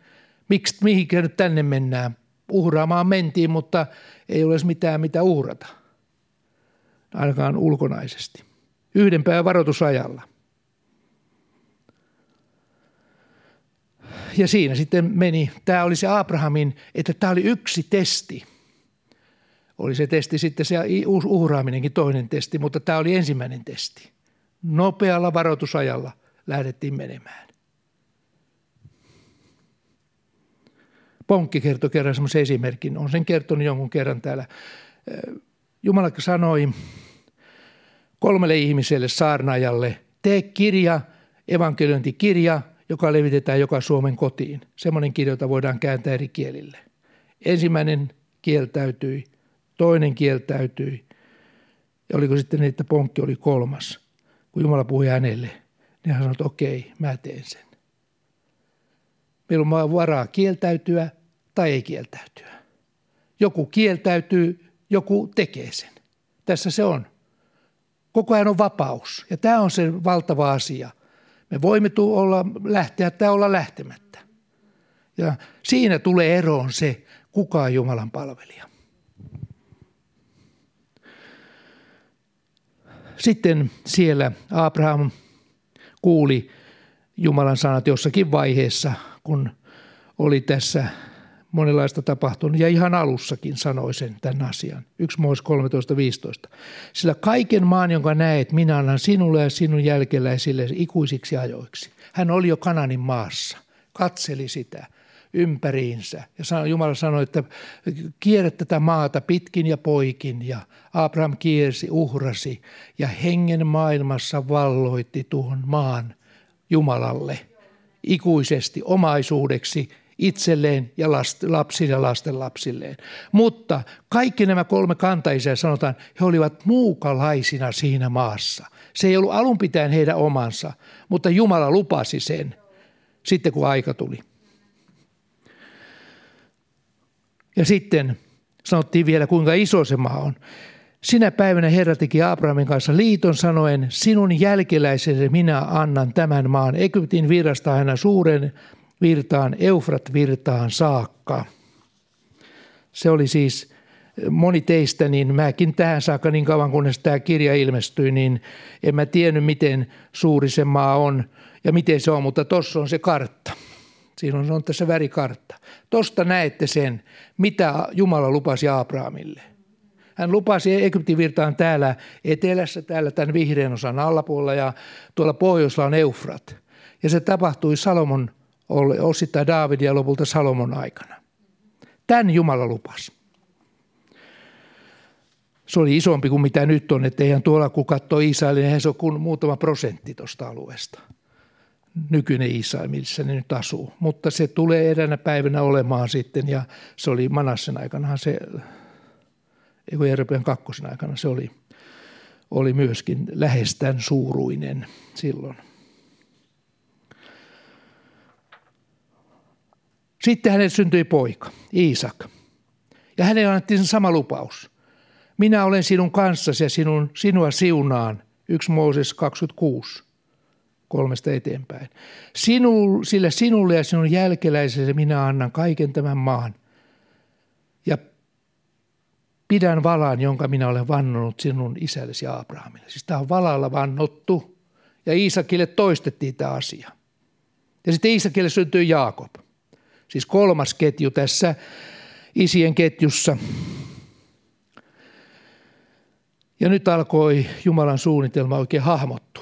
miksi, mihinkä nyt tänne mennään. Uhraamaan mentiin, mutta ei olisi mitään mitä uhrata. Ainakaan ulkonaisesti. Yhden päivän varoitusajalla. Ja siinä sitten meni, tämä oli se Abrahamin, että tämä oli yksi testi – oli se testi sitten se uhraaminenkin toinen testi, mutta tämä oli ensimmäinen testi. Nopealla varoitusajalla lähdettiin menemään. Ponkki kertoi kerran semmoisen esimerkin, on sen kertonut jonkun kerran täällä. Jumala sanoi kolmelle ihmiselle saarnaajalle, tee kirja, evankeliointikirja, joka levitetään joka Suomen kotiin. Semmoinen kirja, jota voidaan kääntää eri kielille. Ensimmäinen kieltäytyi – toinen kieltäytyi. Ja oliko sitten niin, että ponkki oli kolmas. Kun Jumala puhui hänelle, niin hän sanoi, että okei, mä teen sen. Meillä on varaa kieltäytyä tai ei kieltäytyä. Joku kieltäytyy, joku tekee sen. Tässä se on. Koko ajan on vapaus. Ja tämä on se valtava asia. Me voimme olla lähteä tai olla lähtemättä. Ja siinä tulee eroon se, kuka on Jumalan palvelija. Sitten siellä Abraham kuuli Jumalan sanat jossakin vaiheessa, kun oli tässä monenlaista tapahtunut. Ja ihan alussakin sanoi sen tämän asian. 1 Moos 13.15. Sillä kaiken maan, jonka näet, minä annan sinulle ja sinun jälkeläisille ikuisiksi ajoiksi. Hän oli jo Kananin maassa, katseli sitä. ympäriinsä. Ja Jumala sanoi, että kierrä tätä maata pitkin ja poikin. Ja Abraham kiersi, uhrasi ja hengen maailmassa valloitti tuon maan Jumalalle ikuisesti omaisuudeksi itselleen ja lapsille ja lasten lapsilleen. Mutta kaikki nämä kolme kantaisia sanotaan, he olivat muukalaisina siinä maassa. Se ei ollut alun pitäen heidän omansa, mutta Jumala lupasi sen sitten kun aika tuli. Ja sitten sanottiin vielä, kuinka iso se maa on. Sinä päivänä Herra teki Abrahamin kanssa liiton sanoen, sinun jälkeläiselle minä annan tämän maan Egyptin virrasta aina suuren virtaan, Eufrat-virtaan saakka. Se oli siis moni teistä, niin mäkin tähän saakka niin kauan kunnes tämä kirja ilmestyi, niin en mä tiennyt miten suuri se maa on ja miten se on, mutta tuossa on se kartta. Siinä on, on tässä värikartta. Tuosta näette sen, mitä Jumala lupasi Abrahamille. Hän lupasi Egyptin virtaan täällä etelässä, täällä tämän vihreän osan allapuolella ja tuolla pohjoisella on Eufrat. Ja se tapahtui Salomon, osittain Daavidin ja lopulta Salomon aikana. Tämän Jumala lupasi. Se oli isompi kuin mitä nyt on, että eihän tuolla kun katsoo Israelin, eihän se ole kuin muutama prosentti tuosta alueesta nykyinen Israel, missä ne nyt asuu. Mutta se tulee eräänä päivänä olemaan sitten, ja se oli Manassen aikana se, eikö Jerepian kakkosen aikana se oli, oli myöskin lähestään suuruinen silloin. Sitten hänelle syntyi poika, Iisak. Ja hänelle annettiin sama lupaus. Minä olen sinun kanssasi ja sinun, sinua siunaan. 1 Mooses 26 kolmesta eteenpäin. Sinu, sille sinulle ja sinun jälkeläiselle minä annan kaiken tämän maan. Ja pidän valan, jonka minä olen vannonut sinun isällesi Abrahamille. Siis tämä on valalla vannottu. Ja Iisakille toistettiin tämä asia. Ja sitten Iisakille syntyi Jaakob. Siis kolmas ketju tässä isien ketjussa. Ja nyt alkoi Jumalan suunnitelma oikein hahmottua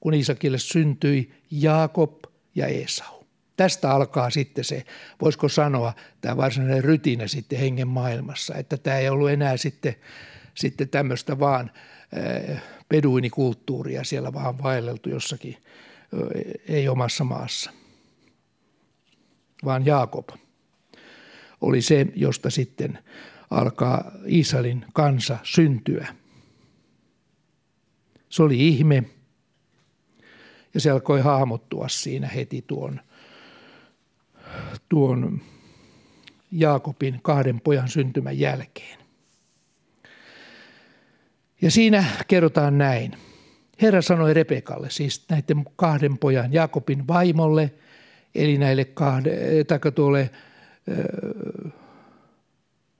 kun Isakille syntyi Jaakob ja Esau. Tästä alkaa sitten se, voisiko sanoa, tämä varsinainen rytinä sitten hengen maailmassa, että tämä ei ollut enää sitten, sitten tämmöistä vaan peduinikulttuuria siellä vaan vaelleltu jossakin, äh, ei omassa maassa, vaan Jaakob oli se, josta sitten alkaa Israelin kansa syntyä. Se oli ihme, ja se alkoi hahmottua siinä heti tuon, tuon Jaakobin kahden pojan syntymän jälkeen. Ja siinä kerrotaan näin. Herra sanoi Rebekalle, siis näiden kahden pojan, Jaakobin vaimolle, eli näille kahde, taikka tuolle,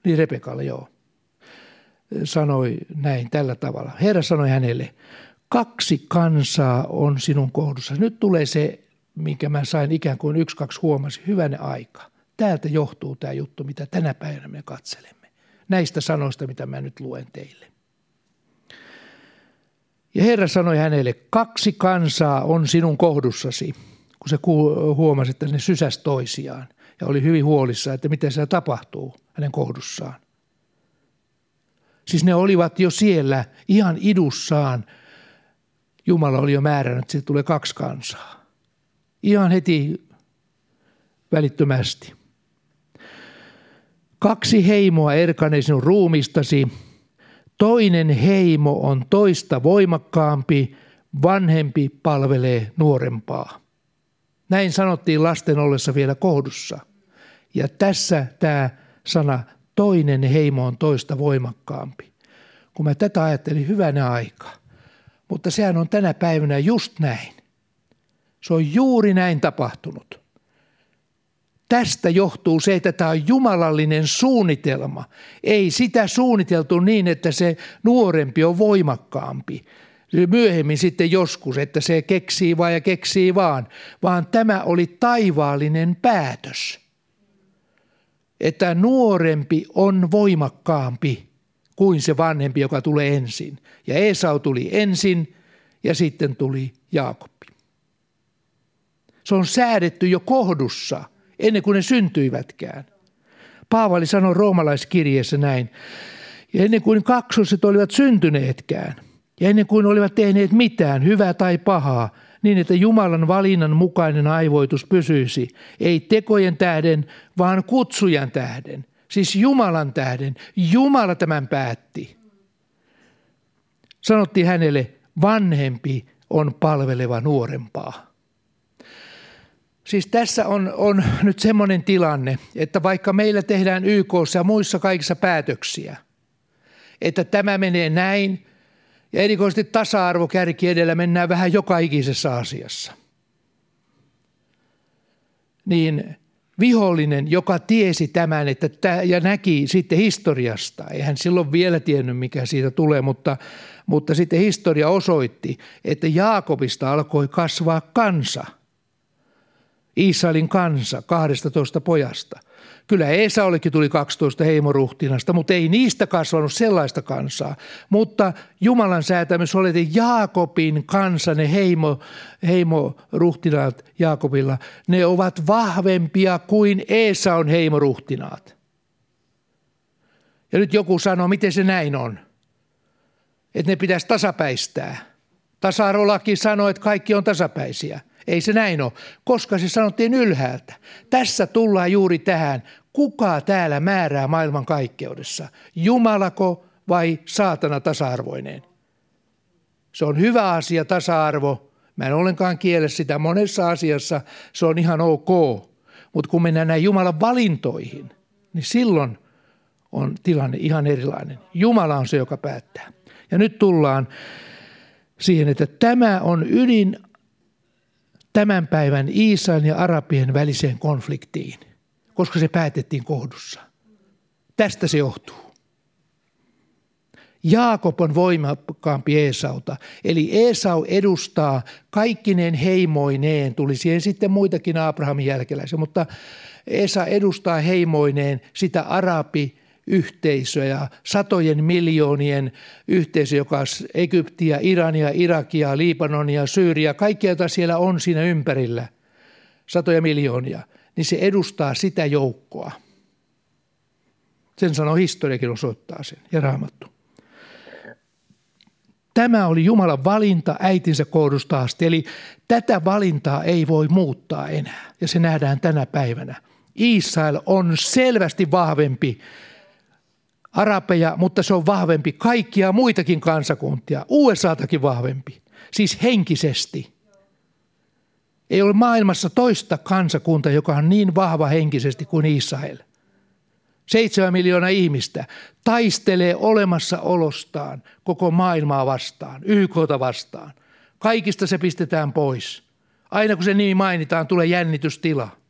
niin Rebekalle joo, sanoi näin tällä tavalla. Herra sanoi hänelle, kaksi kansaa on sinun kohdussa. Nyt tulee se, minkä mä sain ikään kuin yksi, kaksi huomasi, hyvänä aika. Täältä johtuu tämä juttu, mitä tänä päivänä me katselemme. Näistä sanoista, mitä mä nyt luen teille. Ja Herra sanoi hänelle, kaksi kansaa on sinun kohdussasi, kun se huomasi, että ne sysäs toisiaan. Ja oli hyvin huolissa, että miten se tapahtuu hänen kohdussaan. Siis ne olivat jo siellä ihan idussaan – Jumala oli jo määrännyt, että siitä tulee kaksi kansaa. Ihan heti välittömästi. Kaksi heimoa erkane sinun ruumistasi. Toinen heimo on toista voimakkaampi, vanhempi palvelee nuorempaa. Näin sanottiin lasten ollessa vielä kohdussa. Ja tässä tämä sana toinen heimo on toista voimakkaampi. Kun mä tätä ajattelin hyvänä aikaa, mutta sehän on tänä päivänä just näin. Se on juuri näin tapahtunut. Tästä johtuu se, että tämä on jumalallinen suunnitelma. Ei sitä suunniteltu niin, että se nuorempi on voimakkaampi. Myöhemmin sitten joskus, että se keksii vaan ja keksii vaan, vaan tämä oli taivaallinen päätös. Että nuorempi on voimakkaampi kuin se vanhempi, joka tulee ensin. Ja Esau tuli ensin ja sitten tuli Jaakob. Se on säädetty jo kohdussa ennen kuin ne syntyivätkään. Paavali sanoi roomalaiskirjeessä näin, ja ennen kuin kaksoset olivat syntyneetkään, ja ennen kuin olivat tehneet mitään, hyvää tai pahaa, niin että Jumalan valinnan mukainen aivoitus pysyisi, ei tekojen tähden, vaan kutsujan tähden. Siis Jumalan tähden. Jumala tämän päätti. Sanottiin hänelle, vanhempi on palveleva nuorempaa. Siis tässä on, on nyt semmoinen tilanne, että vaikka meillä tehdään YK ja muissa kaikissa päätöksiä, että tämä menee näin ja erikoisesti tasa-arvokärki edellä mennään vähän joka ikisessä asiassa, niin vihollinen, joka tiesi tämän että tämä, ja näki sitten historiasta, ei hän silloin vielä tiennyt mikä siitä tulee, mutta, mutta sitten historia osoitti, että Jaakobista alkoi kasvaa kansa – Israelin kansa 12 pojasta. Kyllä Esaullekin tuli 12 heimoruhtinasta, mutta ei niistä kasvanut sellaista kansaa. Mutta Jumalan säätämys oli, että Jaakobin kansa, ne heimo, heimoruhtinaat Jaakobilla, ne ovat vahvempia kuin Esaun heimoruhtinaat. Ja nyt joku sanoo, miten se näin on. Että ne pitäisi tasapäistää. Tasa-arvolaki sanoo, että kaikki on tasapäisiä – ei se näin ole, koska se sanottiin ylhäältä. Tässä tullaan juuri tähän, kuka täällä määrää maailman kaikkeudessa, Jumalako vai saatana tasa-arvoinen. Se on hyvä asia tasa-arvo. Mä en ollenkaan kiele sitä monessa asiassa, se on ihan ok. Mutta kun mennään näin Jumalan valintoihin, niin silloin on tilanne ihan erilainen. Jumala on se, joka päättää. Ja nyt tullaan siihen, että tämä on ydin tämän päivän Israelin ja Arabien väliseen konfliktiin, koska se päätettiin kohdussa. Tästä se johtuu. Jaakob on voimakkaampi Esauta, eli Esau edustaa kaikkineen heimoineen, tuli siihen sitten muitakin Abrahamin jälkeläisiä, mutta Esa edustaa heimoineen sitä arabi yhteisöjä, satojen miljoonien yhteisö, joka on Egyptiä, Irania, Irakia, Libanonia, Syyriä, kaikkia, joita siellä on siinä ympärillä, satoja miljoonia, niin se edustaa sitä joukkoa. Sen sanoo historiakin osoittaa sen ja raamattu. Tämä oli Jumalan valinta äitinsä kohdusta asti, eli tätä valintaa ei voi muuttaa enää, ja se nähdään tänä päivänä. Israel on selvästi vahvempi arabeja, mutta se on vahvempi kaikkia muitakin kansakuntia, USAtakin vahvempi, siis henkisesti. Ei ole maailmassa toista kansakunta, joka on niin vahva henkisesti kuin Israel. Seitsemän miljoonaa ihmistä taistelee olemassaolostaan koko maailmaa vastaan, YKta vastaan. Kaikista se pistetään pois. Aina kun se nimi mainitaan, tulee jännitystila –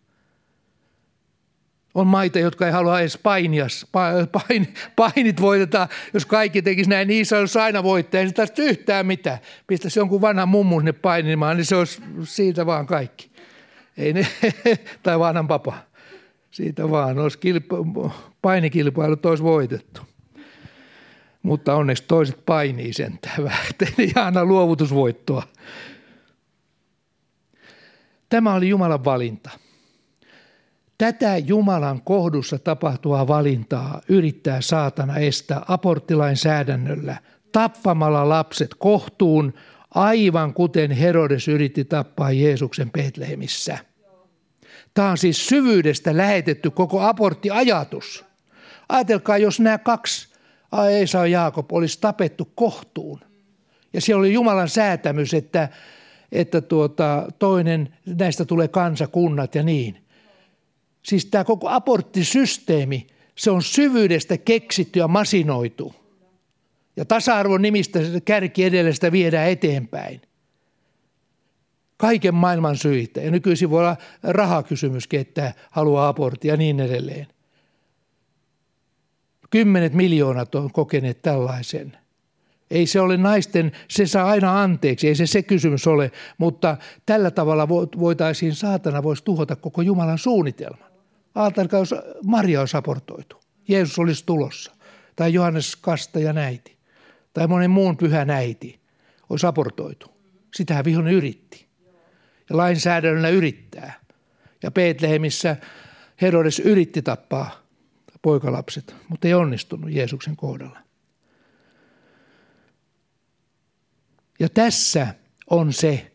on maita, jotka ei halua edes painia. Pain, painit voitetaan, jos kaikki tekisi näin, niin se olisi aina voittaja. Ei se tästä yhtään mitään. Pistäisi jonkun vanhan mummun sinne painimaan, niin se olisi siitä vaan kaikki. Ei ne, tai vanhan papa. Siitä vaan olisi kilpa, painikilpailut olisi voitettu. Mutta onneksi toiset painii sentään Ei aina luovutusvoittoa. Tämä oli Jumalan valinta. Tätä Jumalan kohdussa tapahtuvaa valintaa yrittää saatana estää aborttilainsäädännöllä tappamalla lapset kohtuun, aivan kuten Herodes yritti tappaa Jeesuksen Betlehemissä. Tämä on siis syvyydestä lähetetty koko aborttiajatus. Ajatelkaa, jos nämä kaksi, Eesa ja Jaakob, olisi tapettu kohtuun. Ja siellä oli Jumalan säätämys, että, että tuota, toinen näistä tulee kansakunnat ja niin. Siis tämä koko aborttisysteemi, se on syvyydestä keksitty ja masinoitu. Ja tasa-arvon nimistä kärki edellestä viedään eteenpäin. Kaiken maailman syitä. Ja nykyisin voi olla rahakysymyskin, että haluaa aborttia ja niin edelleen. Kymmenet miljoonat on kokeneet tällaisen. Ei se ole naisten, se saa aina anteeksi, ei se se kysymys ole, mutta tällä tavalla voitaisiin, saatana voisi tuhota koko Jumalan suunnitelman. Ajatelkaa, jos Maria olisi abortoitu. Jeesus olisi tulossa. Tai Johannes Kastaja näiti. Tai monen muun pyhä näiti olisi abortoitu. Sitähän vihollinen yritti. Ja lainsäädännöllä yrittää. Ja Betlehemissä Herodes yritti tappaa poikalapset, mutta ei onnistunut Jeesuksen kohdalla. Ja tässä on se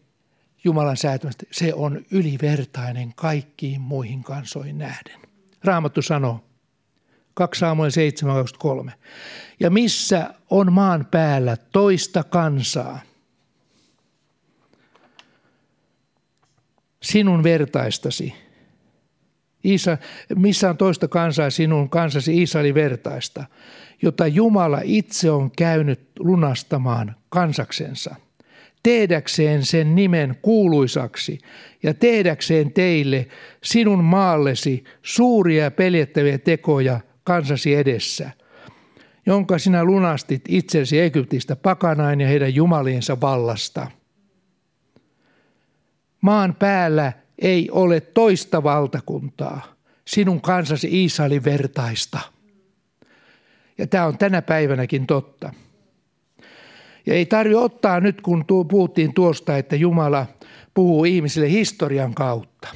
Jumalan säätämästä, se on ylivertainen kaikkiin muihin kansoihin nähden. Raamattu sanoo, 2 Samuel 7.23. Ja missä on maan päällä toista kansaa, sinun vertaistasi. Isa, missä on toista kansaa sinun kansasi Israelin vertaista, jota Jumala itse on käynyt lunastamaan kansaksensa, tehdäkseen sen nimen kuuluisaksi ja tehdäkseen teille sinun maallesi suuria peljettäviä tekoja kansasi edessä, jonka sinä lunastit itsesi Egyptistä pakanain ja heidän jumaliensa vallasta. Maan päällä ei ole toista valtakuntaa, sinun kansasi Israelin vertaista. Ja tämä on tänä päivänäkin totta. Ja ei tarvitse ottaa nyt, kun puhuttiin tuosta, että Jumala puhuu ihmisille historian kautta.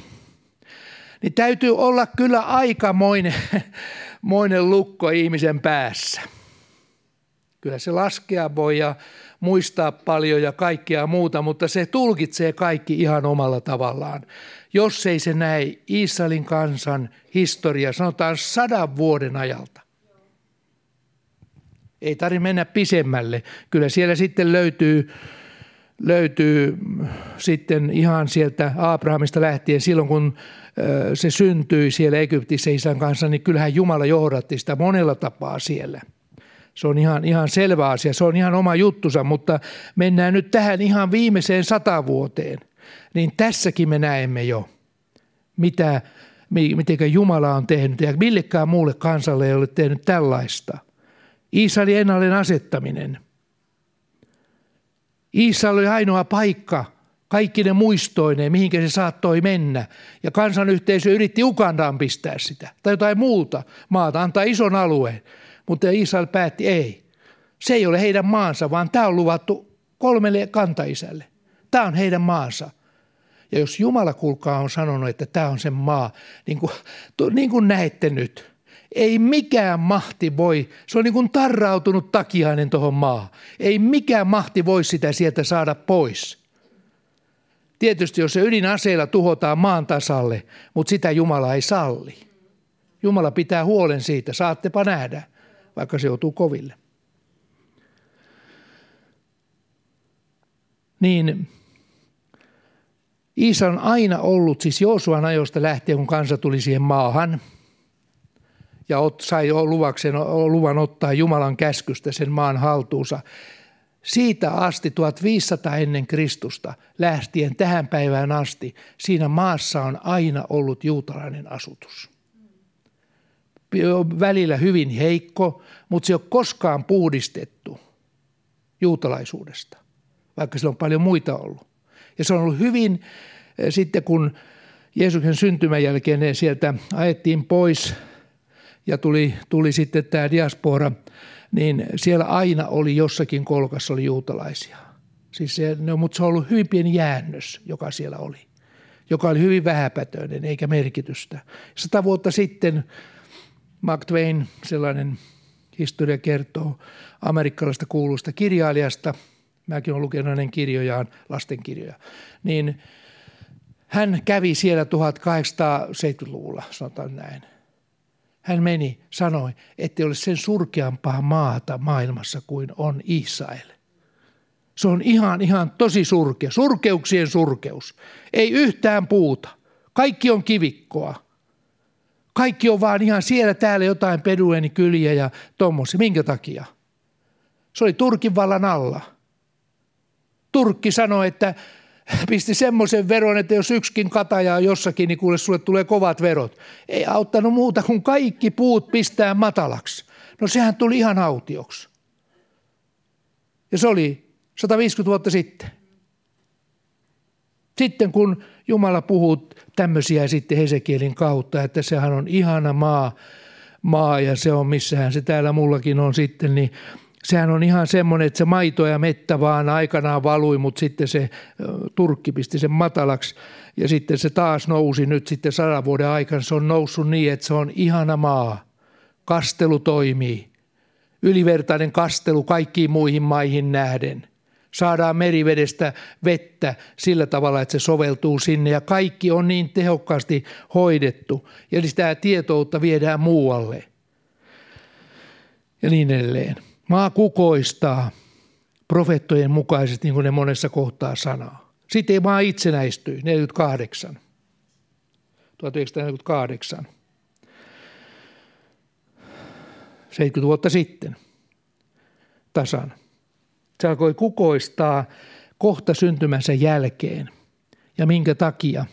Niin täytyy olla kyllä aikamoinen moinen lukko ihmisen päässä. Kyllä se laskea voi ja muistaa paljon ja kaikkea muuta, mutta se tulkitsee kaikki ihan omalla tavallaan. Jos ei se näe Israelin kansan historia, sanotaan sadan vuoden ajalta. Ei tarvitse mennä pisemmälle. Kyllä siellä sitten löytyy, löytyy sitten ihan sieltä Abrahamista lähtien silloin, kun se syntyi siellä Egyptissä isän kanssa, niin kyllähän Jumala johdatti sitä monella tapaa siellä. Se on ihan, ihan selvä asia, se on ihan oma juttusa, mutta mennään nyt tähän ihan viimeiseen satavuoteen. Niin tässäkin me näemme jo, mitä, miten Jumala on tehnyt ja millekään muulle kansalle ei ole tehnyt tällaista. Israelin ennalleen asettaminen. Israel oli ainoa paikka, kaikki ne muistoineen, mihinkä se saattoi mennä. Ja kansanyhteisö yritti Ugandaan pistää sitä tai jotain muuta maata, antaa ison alueen. Mutta Israel päätti ei. Se ei ole heidän maansa, vaan tämä on luvattu kolmelle kantaisälle. Tämä on heidän maansa. Ja jos Jumala kuulkaa on sanonut, että tämä on sen maa, niin kuin, niin kuin näette nyt, ei mikään mahti voi, se on niin kuin tarrautunut takiainen tuohon maahan. Ei mikään mahti voi sitä sieltä saada pois – Tietysti jos se ydinaseilla tuhotaan maan tasalle, mutta sitä Jumala ei salli. Jumala pitää huolen siitä, saattepa nähdä, vaikka se joutuu koville. Niin Iisa on aina ollut, siis Joosuan ajoista lähtien, kun kansa tuli siihen maahan ja sai luvaksen, luvan ottaa Jumalan käskystä sen maan haltuunsa, siitä asti 1500 ennen Kristusta lähtien tähän päivään asti siinä maassa on aina ollut juutalainen asutus. Välillä hyvin heikko, mutta se ei ole koskaan puhdistettu juutalaisuudesta, vaikka sillä on paljon muita ollut. Ja se on ollut hyvin, eh, sitten kun Jeesuksen syntymän jälkeen sieltä ajettiin pois ja tuli, tuli sitten tämä diaspora – niin siellä aina oli jossakin kolkassa oli juutalaisia. Siis se, no, mutta se on ollut hyvin pieni jäännös, joka siellä oli, joka oli hyvin vähäpätöinen eikä merkitystä. Sata vuotta sitten Mark Twain, sellainen historia kertoo amerikkalaista kuuluista kirjailijasta, mäkin olen lukenut hänen kirjojaan, lastenkirjoja, niin hän kävi siellä 1870-luvulla, sanotaan näin. Hän meni, sanoi, että ole sen surkeampaa maata maailmassa kuin on Israel. Se on ihan, ihan tosi surkea, surkeuksien surkeus. Ei yhtään puuta. Kaikki on kivikkoa. Kaikki on vaan ihan siellä täällä jotain pedueni kyliä ja tuommoisia. Minkä takia? Se oli Turkin vallan alla. Turkki sanoi, että pisti semmoisen veron, että jos yksikin kataja on jossakin, niin kuule sulle tulee kovat verot. Ei auttanut muuta kuin kaikki puut pistää matalaksi. No sehän tuli ihan autioksi. Ja se oli 150 vuotta sitten. Sitten kun Jumala puhuu tämmöisiä sitten Hesekielin kautta, että sehän on ihana maa, maa ja se on missähän se täällä mullakin on sitten, niin sehän on ihan semmoinen, että se maito ja mettä vaan aikanaan valui, mutta sitten se Turkki pisti sen matalaksi ja sitten se taas nousi nyt sitten sadan vuoden aikana. Se on noussut niin, että se on ihana maa. Kastelu toimii. Ylivertainen kastelu kaikkiin muihin maihin nähden. Saadaan merivedestä vettä sillä tavalla, että se soveltuu sinne ja kaikki on niin tehokkaasti hoidettu. Eli sitä tietoutta viedään muualle. Ja niin edelleen. Maa kukoistaa profettojen mukaisesti, niin kuin ne monessa kohtaa sanoo. Sitten ei maa itsenäistyi, 48. 1948. 70 vuotta sitten tasan. Se alkoi kukoistaa kohta syntymänsä jälkeen. Ja minkä takia?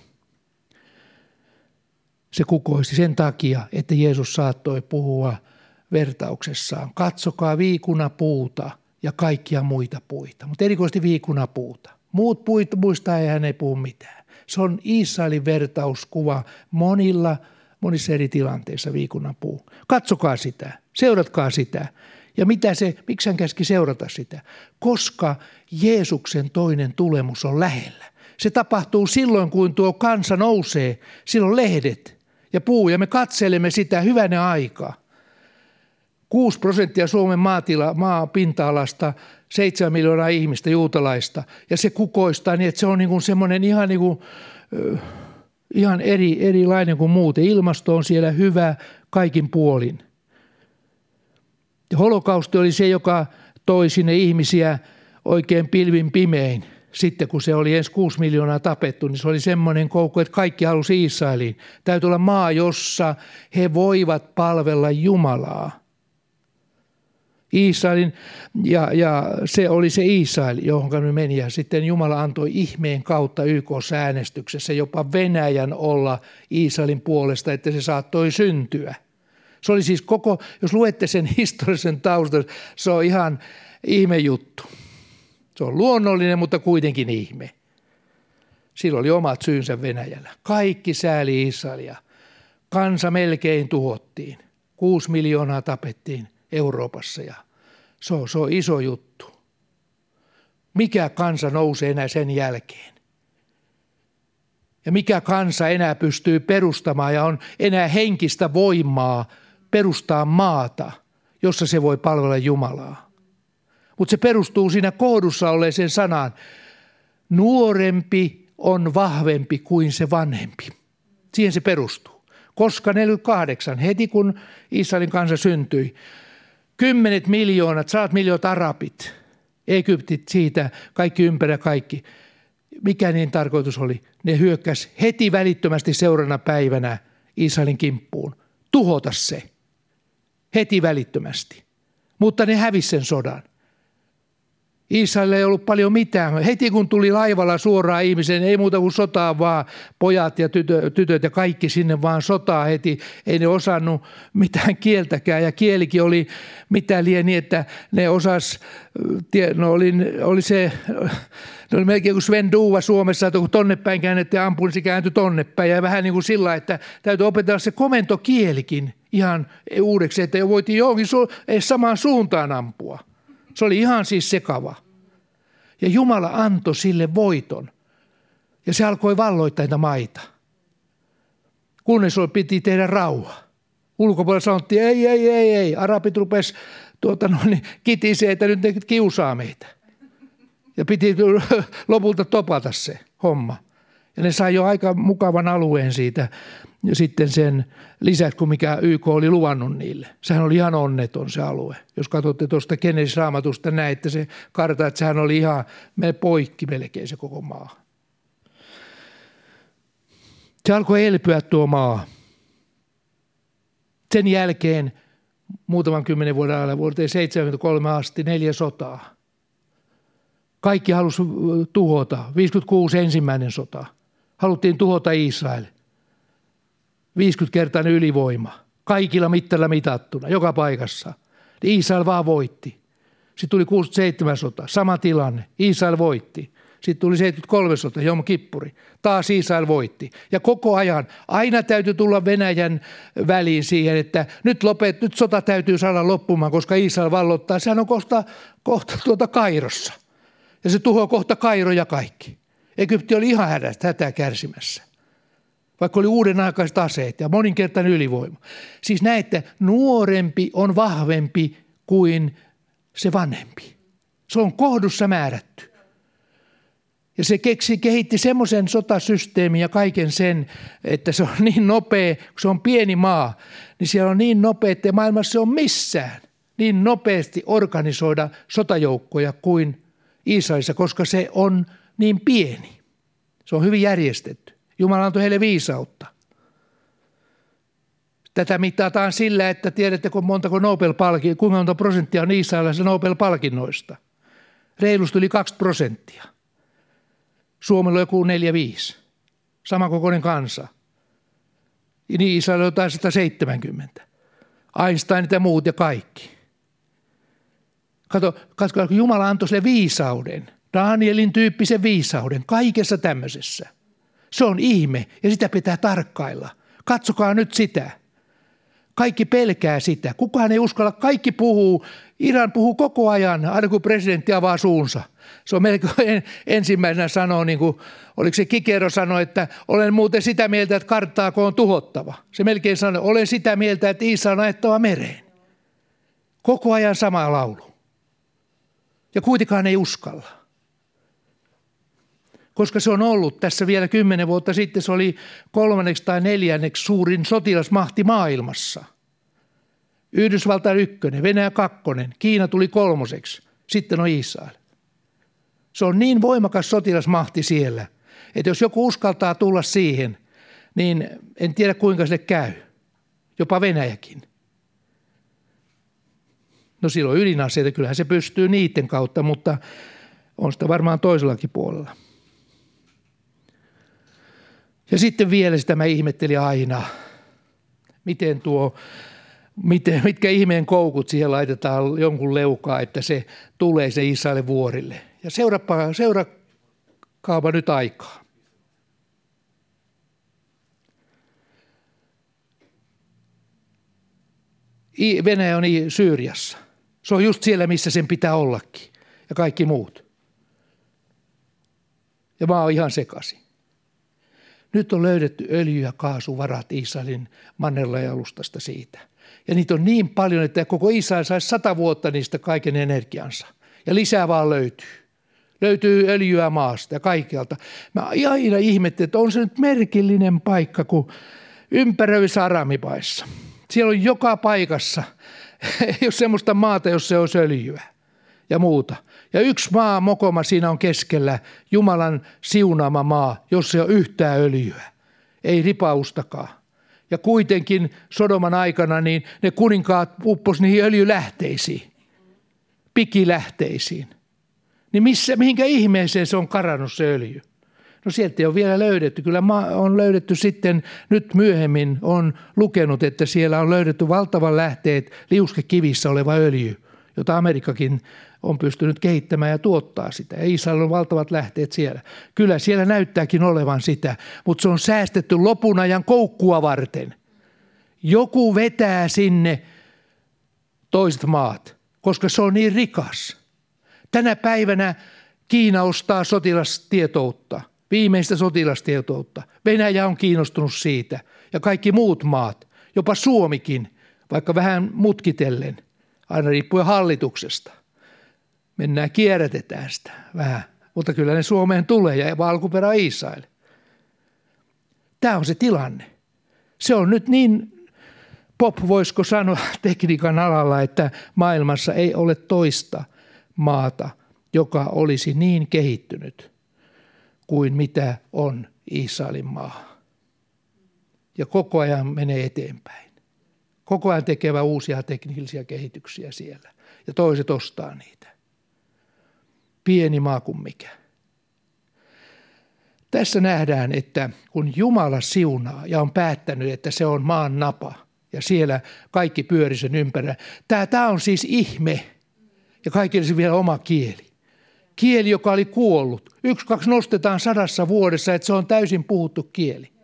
Se kukoisti sen takia, että Jeesus saattoi puhua – vertauksessaan. Katsokaa viikunapuuta ja kaikkia muita puita, mutta erikoisesti viikunapuuta. Muut puit, muista ei hän ei puhu mitään. Se on Israelin vertauskuva monilla, monissa eri tilanteissa viikunapuu. Katsokaa sitä, seuratkaa sitä. Ja mitä se, miksi hän käski seurata sitä? Koska Jeesuksen toinen tulemus on lähellä. Se tapahtuu silloin, kun tuo kansa nousee. Silloin lehdet ja puu ja me katselemme sitä hyvänä aikaa. 6 prosenttia Suomen maatila, maapinta-alasta, 7 miljoonaa ihmistä, juutalaista, ja se kukoistaa niin, että se on niin kuin semmoinen ihan, niin kuin, ihan eri, erilainen kuin muuten. Ilmasto on siellä hyvä kaikin puolin. Holokausti oli se, joka toi sinne ihmisiä oikein pilvin pimein. Sitten kun se oli ensi 6 miljoonaa tapettu, niin se oli semmoinen koukku, että kaikki halusi Israeliin. Täytyy olla maa, jossa he voivat palvella Jumalaa. Israelin, ja, ja se oli se Israel, johon me meni. Ja sitten Jumala antoi ihmeen kautta YK-säänestyksessä jopa Venäjän olla Israelin puolesta, että se saattoi syntyä. Se oli siis koko, jos luette sen historiallisen taustan, se on ihan ihme juttu. Se on luonnollinen, mutta kuitenkin ihme. Silloin oli omat syynsä Venäjällä. Kaikki sääli Israelia. Kansa melkein tuhottiin. Kuusi miljoonaa tapettiin – Euroopassa ja se on, se on iso juttu. Mikä kansa nousee enää sen jälkeen? Ja mikä kansa enää pystyy perustamaan ja on enää henkistä voimaa perustaa maata, jossa se voi palvella Jumalaa. Mutta se perustuu siinä kohdussa olleeseen sanaan, nuorempi on vahvempi kuin se vanhempi. Siihen se perustuu. Koska 48, heti kun Israelin kansa syntyi, Kymmenet miljoonat, saat miljoonat arabit, Egyptit siitä, kaikki ympärä kaikki. Mikä niin tarkoitus oli? Ne hyökkäs heti välittömästi seurana päivänä Israelin kimppuun. Tuhota se. Heti välittömästi. Mutta ne hävisi sen sodan. Israelilla ei ollut paljon mitään. Heti kun tuli laivalla suoraan ihmisen, ei muuta kuin sotaa vaan, pojat ja tytö, tytöt ja kaikki sinne vaan sotaa heti. Ei ne osannut mitään kieltäkään ja kielikin oli mitä lieni, että ne osas, no oli, oli se, ne oli melkein kuin Sven Duva Suomessa, että kun tonne päin käännettiin ampui, niin se kääntyi tonne päin. Ja vähän niin kuin sillä, että täytyy opetella se komentokielikin ihan uudeksi, että voitiin johonkin su- samaan suuntaan ampua. Se oli ihan siis sekava. Ja Jumala antoi sille voiton. Ja se alkoi valloittaa näitä maita. Kunnes piti tehdä rauha. Ulkopuolella sanottiin, ei, ei, ei, ei. Arabit rupes tuota, no, niin, kitisee, että nyt ne kiusaa meitä. Ja piti lopulta topata se homma. Ja ne sai jo aika mukavan alueen siitä sitten sen lisäksi, kuin mikä YK oli luvannut niille. Sehän oli ihan onneton se alue. Jos katsotte tuosta Genesis-raamatusta, näette se karta, että sehän oli ihan me poikki melkein se koko maa. Se alkoi elpyä tuo maa. Sen jälkeen muutaman kymmenen vuoden ajan vuoteen 73 asti neljä sotaa. Kaikki halusi tuhota. 56 ensimmäinen sota. Haluttiin tuhota Israel. 50-kertainen ylivoima. Kaikilla mittalla mitattuna, joka paikassa. Israel vaan voitti. Sitten tuli 67 sota, sama tilanne. Israel voitti. Sitten tuli 73 sota, Jom Kippuri. Taas Israel voitti. Ja koko ajan aina täytyy tulla Venäjän väliin siihen, että nyt, lopet, nyt sota täytyy saada loppumaan, koska Israel vallottaa. Sehän on kohta, kohta tuota Kairossa. Ja se tuhoaa kohta Kairo ja kaikki. Egypti oli ihan hädästä, hätää kärsimässä. Vaikka oli uuden aikaiset aseet ja moninkertainen ylivoima. Siis näette, nuorempi on vahvempi kuin se vanhempi. Se on kohdussa määrätty. Ja se keksi, kehitti semmoisen sotasysteemin ja kaiken sen, että se on niin nopea, kun se on pieni maa, niin siellä on niin nopea, että maailmassa se on missään niin nopeasti organisoida sotajoukkoja kuin Israelissa, koska se on niin pieni. Se on hyvin järjestetty. Jumala antoi heille viisautta. Tätä mitataan sillä, että tiedättekö montako nobel kuinka monta prosenttia on Israelissa Nobel-palkinnoista. Reilusti yli 2 prosenttia. Suomella on joku 4-5. Samankokoinen kansa. Niin Israel on jotain 170. Einstein ja muut ja kaikki. Kato, katso, Jumala antoi sille viisauden. Danielin tyyppisen viisauden kaikessa tämmöisessä. Se on ihme ja sitä pitää tarkkailla. Katsokaa nyt sitä. Kaikki pelkää sitä. Kukaan ei uskalla. Kaikki puhuu. Iran puhuu koko ajan, aina kun presidentti avaa suunsa. Se on melkein ensimmäisenä sanoo, niin kuin, oliko se Kikero sanoi, että olen muuten sitä mieltä, että karttaako on tuhottava. Se melkein sanoi, olen sitä mieltä, että Iisa on ajettava mereen. Koko ajan sama laulu. Ja kuitenkaan ei uskalla koska se on ollut tässä vielä kymmenen vuotta sitten, se oli kolmanneksi tai neljänneksi suurin sotilasmahti maailmassa. Yhdysvaltain ykkönen, Venäjä kakkonen, Kiina tuli kolmoseksi, sitten on Israel. Se on niin voimakas sotilasmahti siellä, että jos joku uskaltaa tulla siihen, niin en tiedä kuinka se käy. Jopa Venäjäkin. No silloin ydinaseita, kyllähän se pystyy niiden kautta, mutta on sitä varmaan toisellakin puolella. Ja sitten vielä sitä mä ihmettelin aina, miten tuo, miten, mitkä ihmeen koukut siihen laitetaan jonkun leukaa, että se tulee se Israelin vuorille. Ja seuraapa, seurakaapa nyt aikaa. Venäjä on Syyriassa. Se on just siellä, missä sen pitää ollakin. Ja kaikki muut. Ja mä oon ihan sekaisin. Nyt on löydetty öljy- ja kaasuvarat Israelin mannerla ja alustasta siitä. Ja niitä on niin paljon, että koko Israel saisi sata vuotta niistä kaiken energiansa. Ja lisää vaan löytyy. Löytyy öljyä maasta ja kaikkialta. Mä aina ihmettelin, että on se nyt merkillinen paikka, kun ympäröissä aramipaissa. Siellä on joka paikassa, ei ole semmoista maata, jos se on öljyä ja muuta. Ja yksi maa mokoma siinä on keskellä, Jumalan siunaama maa, jossa ei ole yhtään öljyä. Ei ripaustakaan. Ja kuitenkin Sodoman aikana niin ne kuninkaat uppos niihin öljylähteisiin, pikilähteisiin. Niin missä, mihinkä ihmeeseen se on karannut se öljy? No sieltä ei ole vielä löydetty. Kyllä on löydetty sitten, nyt myöhemmin on lukenut, että siellä on löydetty valtavan lähteet liuskekivissä oleva öljy, jota Amerikkakin on pystynyt kehittämään ja tuottaa sitä. Ja Israel on valtavat lähteet siellä. Kyllä siellä näyttääkin olevan sitä, mutta se on säästetty lopun ajan koukkua varten. Joku vetää sinne toiset maat, koska se on niin rikas. Tänä päivänä Kiina ostaa sotilastietoutta, viimeistä sotilastietoutta. Venäjä on kiinnostunut siitä ja kaikki muut maat, jopa Suomikin, vaikka vähän mutkitellen, aina riippuen hallituksesta mennään, kierrätetään sitä vähän. Mutta kyllä ne Suomeen tulee ja valkuperä Israel. Tämä on se tilanne. Se on nyt niin pop, voisiko sanoa tekniikan alalla, että maailmassa ei ole toista maata, joka olisi niin kehittynyt kuin mitä on Israelin maa. Ja koko ajan menee eteenpäin. Koko ajan tekevä uusia teknillisiä kehityksiä siellä. Ja toiset ostaa niitä pieni maa kuin mikä. Tässä nähdään, että kun Jumala siunaa ja on päättänyt, että se on maan napa ja siellä kaikki pyöri sen ympärillä. Tämä, tämä on siis ihme ja kaikille se vielä oma kieli. kieli, joka oli kuollut. Yksi, kaksi nostetaan sadassa vuodessa, että se on täysin puhuttu kieli.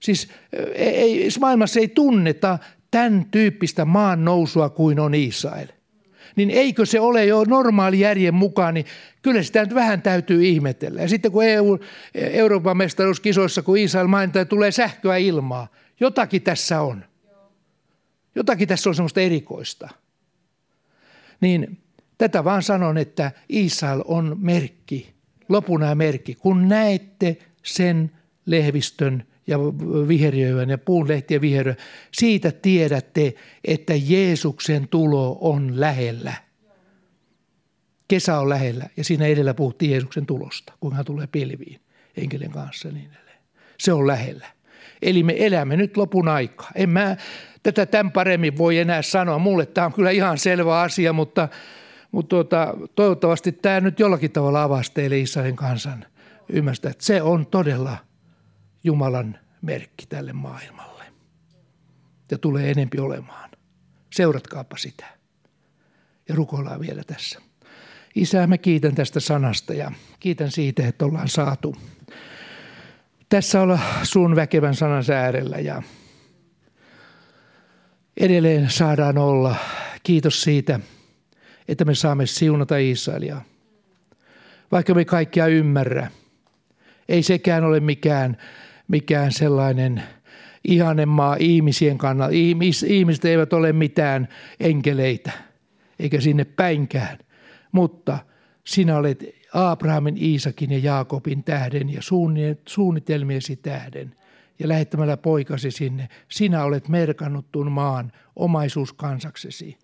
Siis ei, maailmassa ei tunneta tämän tyyppistä maan nousua kuin on Israel. Niin eikö se ole jo normaali järjen mukaan, niin kyllä sitä nyt vähän täytyy ihmetellä. Ja sitten kun EU, Euroopan mestaruuskisoissa, kun Israel mainitaan, tulee sähköä ilmaa. Jotakin tässä on. Jotakin tässä on semmoista erikoista. Niin tätä vaan sanon, että Israel on merkki, lopuna merkki. Kun näette sen lehvistön ja viheriöivän ja puun lehtiä viheriö, siitä tiedätte, että Jeesuksen tulo on lähellä. Kesä on lähellä ja siinä edellä puhuttiin Jeesuksen tulosta, kun hän tulee pilviin enkelin kanssa niin edelleen. Se on lähellä. Eli me elämme nyt lopun aikaa. En mä tätä tämän paremmin voi enää sanoa. Mulle tämä on kyllä ihan selvä asia, mutta, mutta tuota, toivottavasti tämä nyt jollakin tavalla avasi teille Israelin kansan ymmärstä, että se on todella Jumalan merkki tälle maailmalle. Ja tulee enempi olemaan. Seuratkaapa sitä. Ja rukoillaan vielä tässä. Isä, mä kiitän tästä sanasta ja kiitän siitä, että ollaan saatu tässä olla sun väkevän sanan äärellä ja edelleen saadaan olla. Kiitos siitä, että me saamme siunata Israelia. Vaikka me kaikkia ymmärrä, ei sekään ole mikään, mikään sellainen ihanen maa ihmisien kannalta. Ihmis, ihmiset eivät ole mitään enkeleitä, eikä sinne päinkään. Mutta sinä olet Abrahamin, Iisakin ja Jaakobin tähden ja suunnitelmiesi tähden ja lähettämällä poikasi sinne, sinä olet merkannut tuon maan omaisuuskansaksesi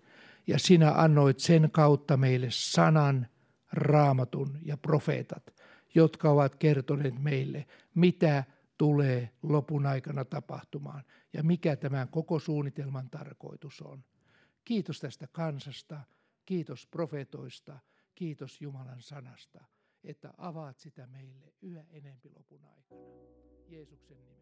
ja sinä annoit sen kautta meille sanan, raamatun ja profeetat, jotka ovat kertoneet meille, mitä tulee lopun aikana tapahtumaan ja mikä tämän koko suunnitelman tarkoitus on. Kiitos tästä kansasta, kiitos profetoista, kiitos Jumalan sanasta, että avaat sitä meille yhä enempi lopun aikana. Jeesuksen nimessä.